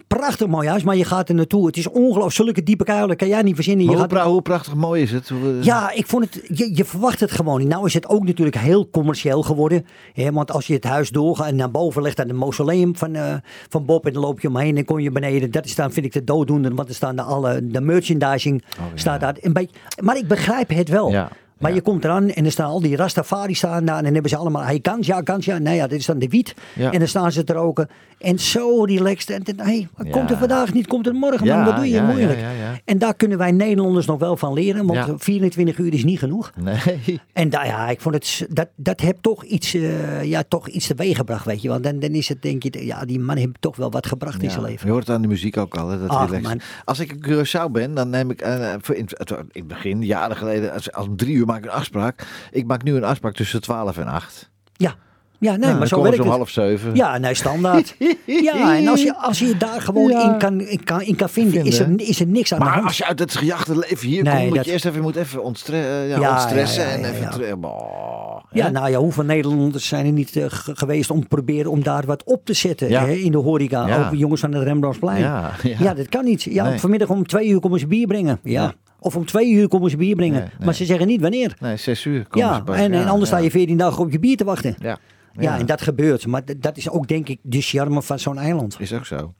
prachtig mooi huis, maar je gaat er naartoe. Het is ongelooflijk, zulke diepe kuilen kan jij niet verzinnen. Je hoe, gaat, pra- hoe prachtig mooi is het? Eh, ja, ik vond het, je, je verwacht het gewoon niet. Nou is het ook natuurlijk heel commercieel geworden. Hè, want als je het huis doorgaat en naar boven legt aan het mausoleum van, eh, van Bob en dan loop je omheen en kom je beneden. Dat is dan, vind ik, de dooddoener, want er staan de, alle, de merchandising staat daar. Een beetje, maar ik begrijp het wel. Ja. Maar je komt eraan en er staan al die Rastafari staan daar en dan hebben ze allemaal, hey, ganja, ganja. Nee, ja, dit is dan de wiet. Ja. En dan staan ze te roken. En zo relaxed. En hey, komt er Ja. vandaag niet, komt er morgen, Ja, man. Wat doe je ja, moeilijk? ja, ja, ja. En daar kunnen wij Nederlanders nog wel van leren, want Ja. 24 uur is niet genoeg. Nee. En daar, ja, ik vond het, dat, dat heb toch iets, eh ja, toch iets teweeg gebracht, weet je. Want dan, dan is het, denk je, ja, die man heeft toch wel wat gebracht in zijn Ja, leven. Je hoort het aan de muziek ook al. Hè, dat Ach, relaxed. man. Als ik in Curaçao ben, dan neem ik... voor in, het- in het begin, jaren geleden, als, als om drie uur maak een afspraak. Ik maak nu een afspraak tussen 12 en 8. Ja, ja nee, Nou, maar zo werkt om het. half zeven. Ja, nee, standaard. ja, en als je, als je daar gewoon Ja. in, kan, in, kan, in kan vinden, is, er, Vinden. is er niks aan de Maar hand. als je uit het gejaagde leven hier Nee, komt, moet dat- je eerst even, moet even ontstre eh, ja, Ja, ontstressen ja, ja, en even... Boah, Ja, nou ja, hoeveel Nederlanders zijn er niet ge- geweest om te proberen om daar wat op te zetten Ja. hè, in de horeca? Ja. Ook jongens van het Rembrandtsplein. Ja, Ja, ja. dat kan niet. Ja, Nee. Vanmiddag om twee uur komen ze bier brengen. Ja. Of om twee uur komen ze bier brengen. Nee, nee. Maar ze zeggen niet wanneer. Nee, zes uur komen Ja, ze en, en anders sta je veertien dagen op je bier te wachten. Ja. Ja, en dat gebeurt. Maar dat is ook denk ik de charme van zo'n eiland. Is ook zo.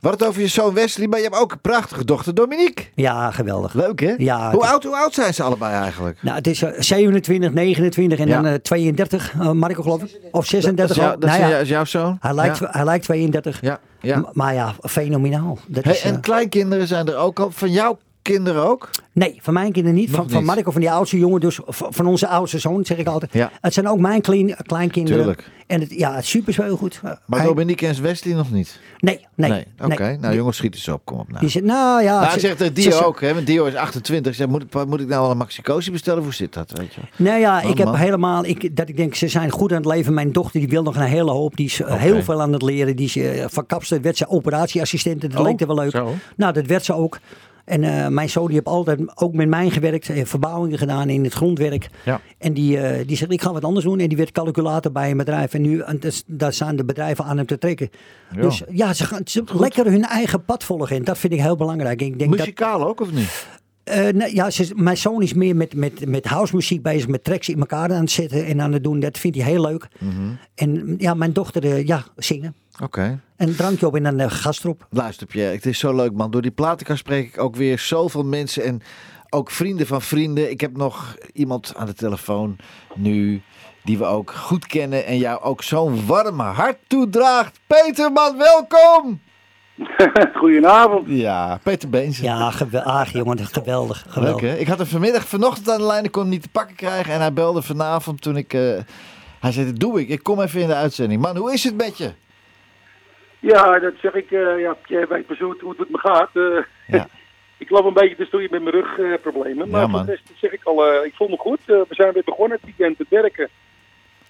Wat het over je zoon Wesley, maar je hebt ook een prachtige dochter Dominique. Ja, geweldig. Leuk hè? Ja, hoe, oud, hoe oud zijn ze allebei eigenlijk? Nou, het is eh, 27, 29 en Ja. dan eh, 32, eh, Marco geloof ik. Of 36. Dat is, jou- al. dat Nou is ja, jou- is jouw zoon? hij, lijkt, Ja. hij lijkt 32. Ja, ja. Maar ja, fenomenaal. Dat Hey, is, eh, en kleinkinderen zijn er ook al. Van jouw kinderen ook? Nee, van mijn kinderen niet. Nog Van, van niet. Marco, van die oudste jongen. Dus van onze oudste zoon, zeg ik altijd. Ja. Het zijn ook mijn klein, kleinkinderen. Tuurlijk. En het, ja, het is super heel goed. Maar Hij- Dominique en Wesley nog niet? Nee, nee. Oké, nee. nou jongens, schiet eens op. Kom op nou. Die zegt, nou ja. Nou, ze- ik zeg tegen ze- Dio ze- ook, hè, want Dio is 28. Ik zeg, moet, ik- moet ik nou wel een Maxicosi bestellen? Hoe zit dat, weet je? Nou ja, Oh, ik heb helemaal, ik, dat ik denk, ze zijn goed aan het leven. Mijn dochter die wil nog een hele hoop. Die is eh, Oké. heel veel aan het leren. Die is uh, van kapster werd ze operatieassistente. Dat Oh, leek er wel leuk. zo. Nou, dat werd ze ook. En eh, mijn zoon die heeft altijd ook met mij gewerkt. verbouwingen gedaan in het grondwerk. Ja. En die, eh, die zegt, ik ga wat anders doen. En die werd calculator bij een bedrijf. En nu en dus, daar staan de bedrijven aan hem te trekken. Ja. Dus ja, ze gaan ze lekker hun eigen pad volgen. En dat vind ik heel belangrijk. Ik denk dat, Muzikaal ook, of niet? eh, ja, ze, mijn zoon is meer met, met, met housemuziek bezig, met tracks in elkaar aan het zetten en aan het doen. Dat vindt hij heel leuk. Mhm. En ja, mijn dochter, ja, zingen. Oké. En een drankje op en dan uh, gast erop. Luister Pierre, het is zo leuk man. Door die platenkast spreek ik ook weer zoveel mensen en ook vrienden van vrienden. Ik heb nog iemand aan de telefoon nu die we ook goed kennen en jou ook zo'n warm hart toedraagt. Peter man, welkom! Goedenavond. Ja, Peter Beens. Ja, geweldig, jongen, geweldig. Leuk geweldig. hè? Ik had hem vanmiddag, vanochtend aan de lijn, ik kon hem niet te pakken krijgen. En hij belde vanavond toen ik... eh, hij zei, doe ik. Ik kom even in de uitzending. Man, hoe is het met je? Ja, dat zeg ik. eh ja, jij weet pas hoe het, hoe het met me gaat. Eh, Ja. ik loop een beetje te stoeien met mijn rugproblemen. maar Ja, voor man. de rest zeg ik al, eh, ik voel me goed. Eh, we zijn weer begonnen het weekend te werken.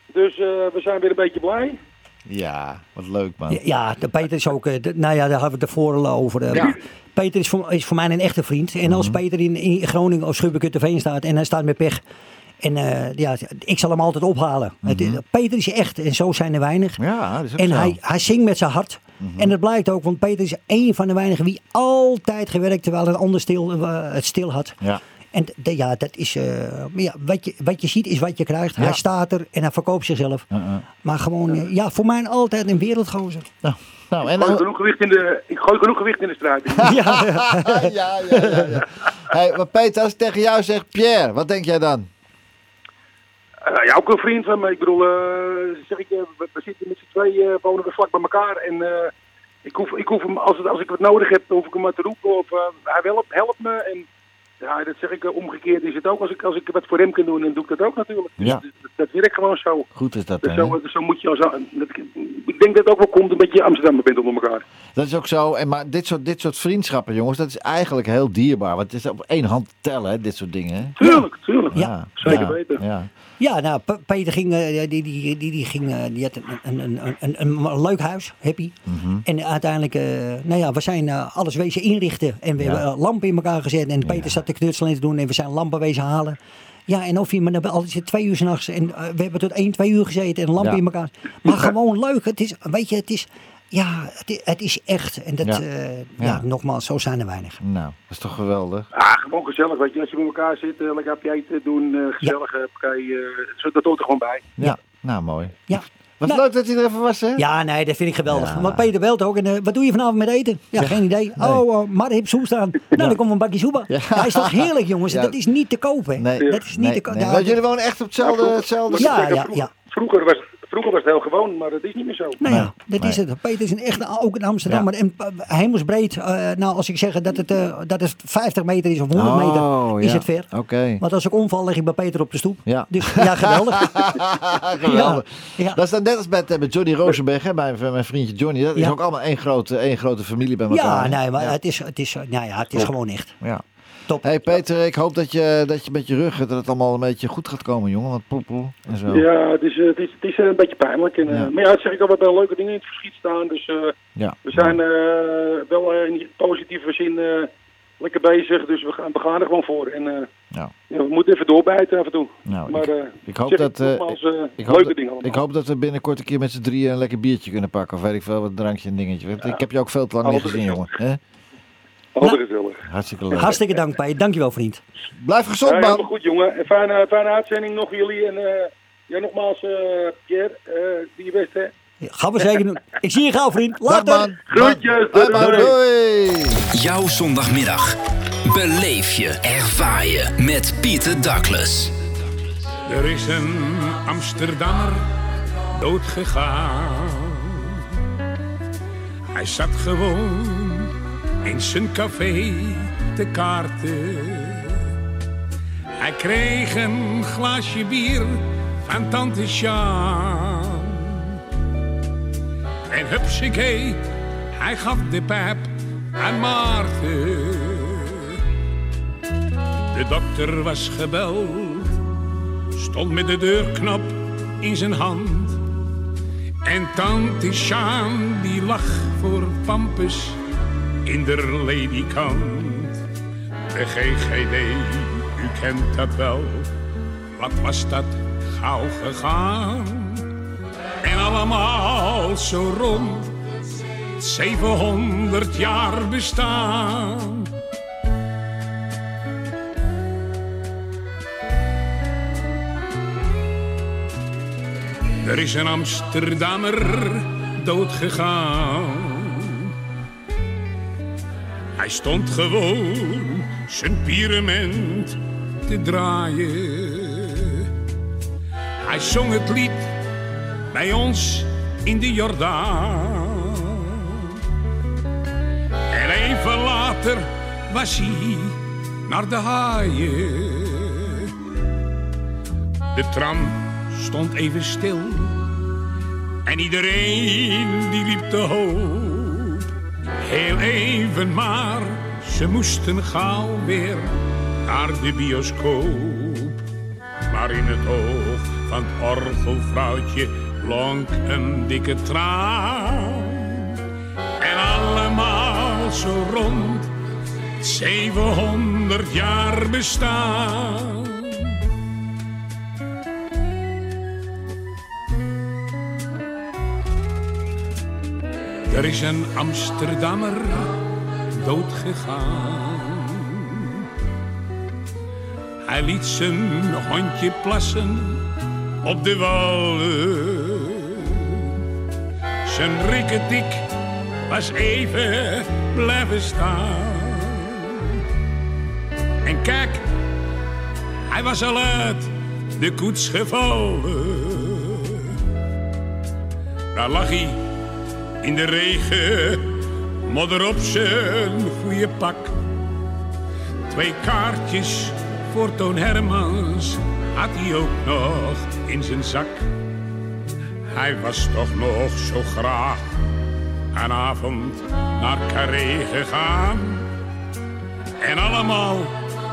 Dus eh, we zijn weer een beetje blij. Ja, wat leuk man. Ja, Ja, de Peter is ook, eh, de- nou ja, daar hadden we het ervoor al over. eh. Ja. Peter is voor, is voor mij een echte vriend. En als Peter in, in Groningen of Schubbekutteveen staat en hij staat met pech. En eh, ja, ik zal hem altijd ophalen. Het- Peter is echt en zo zijn er weinig. Ja, dat is ook En zo. hij, hij zingt met zijn hart. En dat blijkt ook, want Peter is een van de weinigen wie altijd gewerkt terwijl een ander stil, eh, het stil had. Ja. En ja, dat is, eh, ja, wat, je, wat je ziet is wat je krijgt. Ja. Hij staat er en hij verkoopt zichzelf. Maar gewoon, ja, voor mij altijd een wereldgozer. Nou, nou, en Ik gooi, genoeg gewicht in de, ik gooi genoeg gewicht in de strijd. ja, ja, ja, ja, ja. Hey, maar Peter, als ik tegen jou zeg, Pierre, wat denk jij dan? Eh, ja, ook een vriend van me. Ik bedoel, eh, zeg ik, eh, we, we zitten met z'n twee wonen we vlak bij elkaar. En ik, hoef, ik hoef hem, als, het, als ik wat nodig heb, hoef ik hem maar te roepen. Of hij helpt, helpt me. En Ja, dat zeg ik omgekeerd is het ook. Als ik, als ik wat voor hem kan doen, dan doe ik dat ook natuurlijk. Dus Ja. dat, dat werkt gewoon zo. Goed is dat Dus dan, zo, dus zo moet je als, dat, ik denk dat het ook wel komt omdat je Amsterdammer bent onder elkaar. Dat is ook zo. En maar dit soort, dit soort vriendschappen, jongens, dat is eigenlijk heel dierbaar. Want het is op één hand te tellen, hè, dit soort dingen. Tuurlijk, tuurlijk. Ja, Zeker ja, weten. Ja. Ja, nou, Peter ging, eh, die, die, die, die, ging, eh, die had een, een, een, een, leuk huis, happy. Mhm. En uiteindelijk, eh, nou ja, we zijn alles wezen inrichten. En we Ja. hebben lampen in elkaar gezet. En Peter zat de knutselen te doen en we zijn lampen wezen halen. Ja, en of je maar al is het twee uur s'nachts en we hebben tot één, twee uur gezeten en lampen Ja. in elkaar. Maar gewoon leuk. Het is, weet je, het is, ja, het is, het is echt. En dat, Ja. ja. ja, Ja. nogmaals, zo zijn er weinig. Nou, dat is toch geweldig. Ah, gewoon gezellig, weet je. Als je met elkaar zit, eh, lekker doen, eh gezellig, eh, partij, eh, zo, dat hoort er gewoon bij. Ja, nou mooi. Ja. Wat Nou. leuk dat hij er even was, hè? Ja, nee, dat vind ik geweldig. Ja. Maar Peter belt ook. En, eh, wat doe je vanavond met eten? Ja, geen idee. Oh, uh, maar heb soep staan. Nou, dan komt een bakje soep. Ja. is toch heerlijk, jongens? Ja. Dat is niet te kopen. Nee, dat is niet nee, te kopen. nee. Want jullie wonen echt op hetzelfde... hetzelfde Ja, ja, vroeger, ja. Vroeger, was, vroeger was het heel gewoon, maar dat is niet meer zo. Nou ja, dat nee. is het. Peter is een echt ook een Amsterdammer. En uh, hemelsbreed, uh, nou als ik zeg dat het, uh, dat het 50 meter is of 100 meter, is ja. het ver. Oké. Want als ik omval, lig ik bij Peter op de stoep. Ja. Dus ja, geweldig. Geweldig. Ja, ja. Dat is dan net als met, eh, met Johnny Rosenberg, hè, mijn, mijn vriendje Johnny. Dat is Ja. ook allemaal één grote, één grote familie bij elkaar. Ja, nee, maar het is, het is, nou ja, het is gewoon echt. Ja. Top. hey Peter, ik hoop dat je, dat je met je rug, dat het allemaal een beetje goed gaat komen, jongen. Want poel en zo. Ja, het is, eh, het is, het is eh, een beetje pijnlijk. En, eh, Ja. Maar ja, het zeg ik al, we hebben leuke dingen in het verschiet staan. Dus eh, Ja. we zijn eh, wel eh, in positieve zin eh, lekker bezig. Dus we gaan, we gaan er gewoon voor. En eh, Ja. ja, we moeten even doorbijten af en toe. Nou, maar ik, eh, ik hoop dat, eh, nogmaals, eh, ik, hoop leuke dat, dingen allemaal. ik hoop dat we binnenkort een keer met z'n drieën een lekker biertje kunnen pakken. Of weet ik veel, wat drankje en dingetje. Want Ik heb je ook veel te lang niet gezien, jongen. Hè? Altijd gezellig. Hartstikke leuk. Hartstikke dank, Peter. Dankjewel, vriend. Blijf gezond, Ja, helemaal man. goed, jongen. En fijne, fijne uitzending nog jullie. En eh, ja, nogmaals, eh Pierre, eh doe je best, hè. Gaan we zeker doen. Ik zie je gauw, vriend. Dag, Later. man. Groetjes. Hoi, man. doei. Doei. Jouw zondagmiddag. Beleef je, ervaar je met Pieter Douglas. Er is een Amsterdammer doodgegaan. Hij zat gewoon in zijn café te kaarten. Hij kreeg een glaasje bier van tante Sjaan. En hupsakee, hij gaf de pijp aan Maarten. De dokter was gebeld stond met de deurknop in zijn hand. En tante Sjaan die lag voor Pampus in de ledikant. De GGD, u kent dat wel, wat was dat gauw gegaan. En allemaal zo rond 700 jaar bestaan. Er is een Amsterdammer doodgegaan. Hij stond gewoon zijn pyramid te draaien. Hij zong het lied bij ons in de Jordaan. En even later was hij naar de haaien. De tram stond even stil. En iedereen die liep te hoop. Heel even maar, ze moesten gauw weer naar de bioscoop. Maar in het oog van het orgelvrouwtje blonk een dikke traan. En allemaal zo rond 700 jaar bestaan. Er is een Amsterdammer doodgegaan. Hij liet zijn hondje plassen op de wallen. Zijn rikketik was even blijven staan. En kijk, hij was al uit de koets gevallen. Daar lag hij in de regen, modder op zijn goede pak. Twee kaartjes voor Toon Hermans had hij ook nog in zijn zak. Hij was toch nog zo graag een avond naar Carré gegaan. En allemaal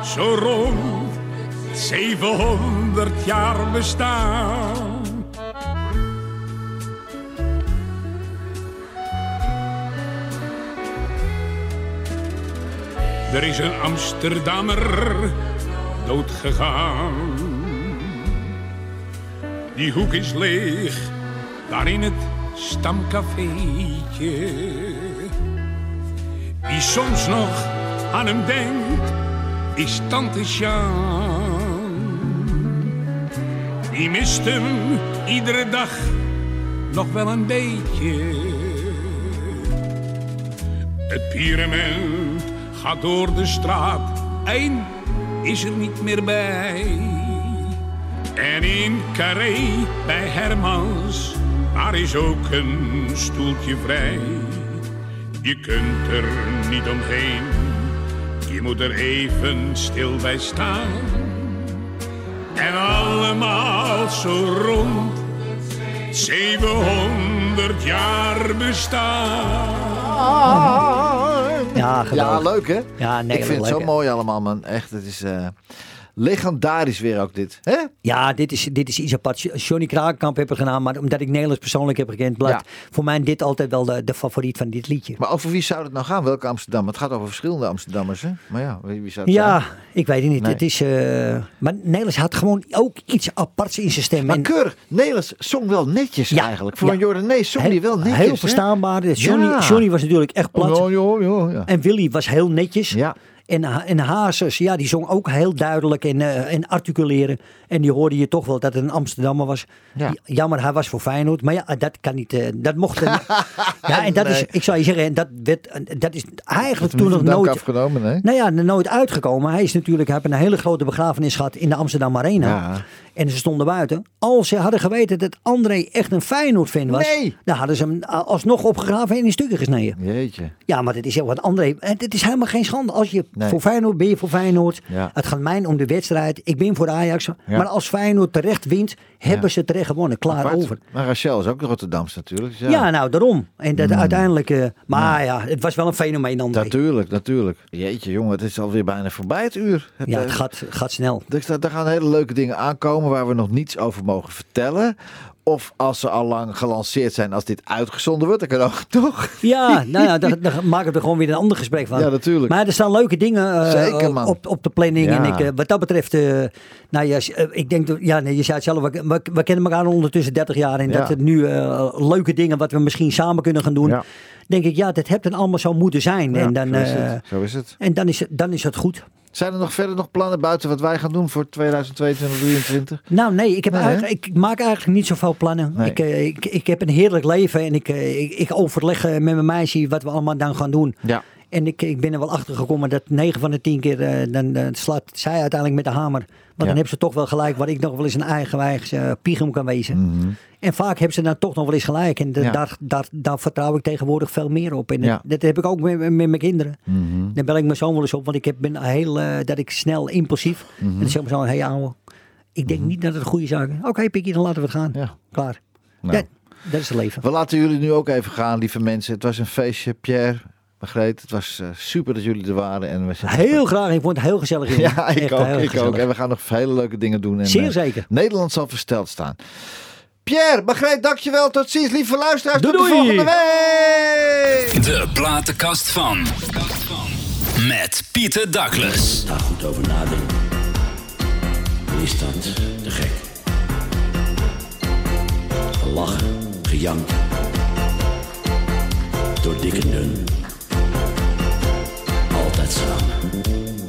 zo rond 700 jaar bestaan. Er is een Amsterdammer doodgegaan. Die hoek is leeg, daar in het stamcafeetje. Wie soms nog aan hem denkt, is tante Sjaan. Die mist hem iedere dag nog wel een beetje. Het pyramid gaat door de straat, één is er niet meer bij. En in Carré bij Hermans, daar is ook een stoeltje vrij. Je kunt er niet omheen, je moet er even stil bij staan. En allemaal zo rond 700 jaar bestaan. Ja, Ja, leuk hè? Ja, nee, ik vind het leuk, zo hè? mooi allemaal, man. Echt, het is eh, legendarisch weer ook dit. Hè? Ja, dit is, dit is iets apart. Johnny Krakenkamp heb ik gedaan, maar omdat ik Nederlands persoonlijk heb gekend, blijft voor mij dit altijd wel de, de favoriet van dit liedje. Maar over wie zou het nou gaan? Welke Amsterdam? Het gaat over verschillende Amsterdammers, hè? Maar ja, wie zou het Ja, zijn? ik weet het niet. Nee. Het is, eh, maar Nederlands had gewoon ook iets aparts in zijn stem. Maar En keurig, Nederlands zong wel netjes Ja, eigenlijk. Voor ja. een Jordanees zong die wel netjes. Heel verstaanbaar. Dus Johnny. Johnny was natuurlijk echt plat. En Willy was heel netjes. Ja. En, Ha- en Hazes, ja, die zong ook heel duidelijk en, eh, en articuleren. En die hoorde je toch wel dat het een Amsterdammer was. Ja. Jammer, hij was voor Feyenoord. Maar ja, dat kan niet. eh, dat mocht er niet. Ja, en dat is, ik zou je zeggen, dat, werd, dat is eigenlijk Dat toen nog nooit... afgenomen, nee? Nou ja, nooit uitgekomen. Hij is natuurlijk, hij heeft een hele grote begrafenis gehad in de Amsterdam Arena. Ja. En ze stonden buiten. Als ze hadden geweten dat André echt een Feyenoord-fan was, Nee. dan hadden ze hem alsnog opgegraven en in stukken gesneden. Jeetje. Ja, maar het is heel wat André. Het is helemaal geen schande. Als je Nee. voor Feyenoord ben je voor Feyenoord. Ja. Het gaat mij om de wedstrijd. Ik ben voor Ajax. Maar als Feyenoord terecht wint, hebben ze terecht gewonnen. Klaar Apart. over. Maar Rachel is ook Rotterdams natuurlijk. dus Ja. nou daarom. En dat uiteindelijk. eh, maar ja. het was wel een fenomeen André. Natuurlijk, natuurlijk. Jeetje, jongen, het is alweer bijna voorbij het uur. ja, het eh, gaat, gaat snel. Dus daar, daar gaan hele leuke dingen aankomen waar we nog niets over mogen vertellen. Of als ze al lang gelanceerd zijn, als dit uitgezonden wordt, dan kan ook toch. Ja, nou ja, dan, dan maken we er gewoon weer een ander gesprek van. Ja, natuurlijk. Maar er staan leuke dingen eh, Zeker, man. op, op de planning. Ja. En ik, eh, wat dat betreft, eh, nou ja, ik denk, dat- ja, nee, je zei het zelf, we, we, we kennen elkaar al ondertussen 30 jaar. En Ja. dat er nu leuke dingen wat we misschien samen kunnen gaan doen. Ja. Denk ik, ja, dat hebt dan allemaal zo moeten zijn. En dan, zo is het. Zo is het. en dan, is, dan is het goed. Zijn er nog verder nog plannen buiten wat wij gaan doen voor 2022, 2023? Nou nee, ik, heb Nee, eigenlijk, ik maak eigenlijk niet zoveel plannen. Nee. Ik, eh, ik, ik heb een heerlijk leven en ik, eh, ik, ik overleg eh, met mijn meisje wat we allemaal dan gaan doen. Ja. En ik, ik ben er wel achter gekomen dat 9 van de 10 keer eh, dan slaat zij uiteindelijk met de hamer. Want dan hebben ze toch wel gelijk waar ik nog wel eens een eigenwijs eh piegem kan wezen. En vaak hebben ze dan toch nog wel eens gelijk. En de- Mhm. Daar, daar, daar vertrouw ik tegenwoordig veel meer op. En dat, dat heb ik ook met, met mijn kinderen. Mhm. Dan bel ik mijn zoon wel eens op, want ik heb, ben heel, eh, dat ik snel impulsief. Mhm. En dan zeg ik mijn zoon, hé hey, ouwe, ik denk niet dat het een goede zaak is. Oké Pikkie, dan laten we het gaan. Ja. Klaar. Nou. Dat, dat is het leven. We laten jullie nu ook even gaan, lieve mensen. Het was een feestje, Pierre, Margreet. Het was eh, super dat jullie er waren. En we zijn Heel graag, ik vond het heel gezellig. jongen. Ja, ik Echt ook. Ik ook. En we gaan nog hele leuke dingen doen. En, Zeer eh, zeker. Nederland zal versteld staan. Pierre, Margreet, dankjewel. Tot ziens, lieve luisteraars. Doei, Tot de volgende week. De platenkast van. Met Pieter Douglas. Daar goed over nadenken. Is dat te gek. Gelachen, gejankt. Door dik en dun. Altijd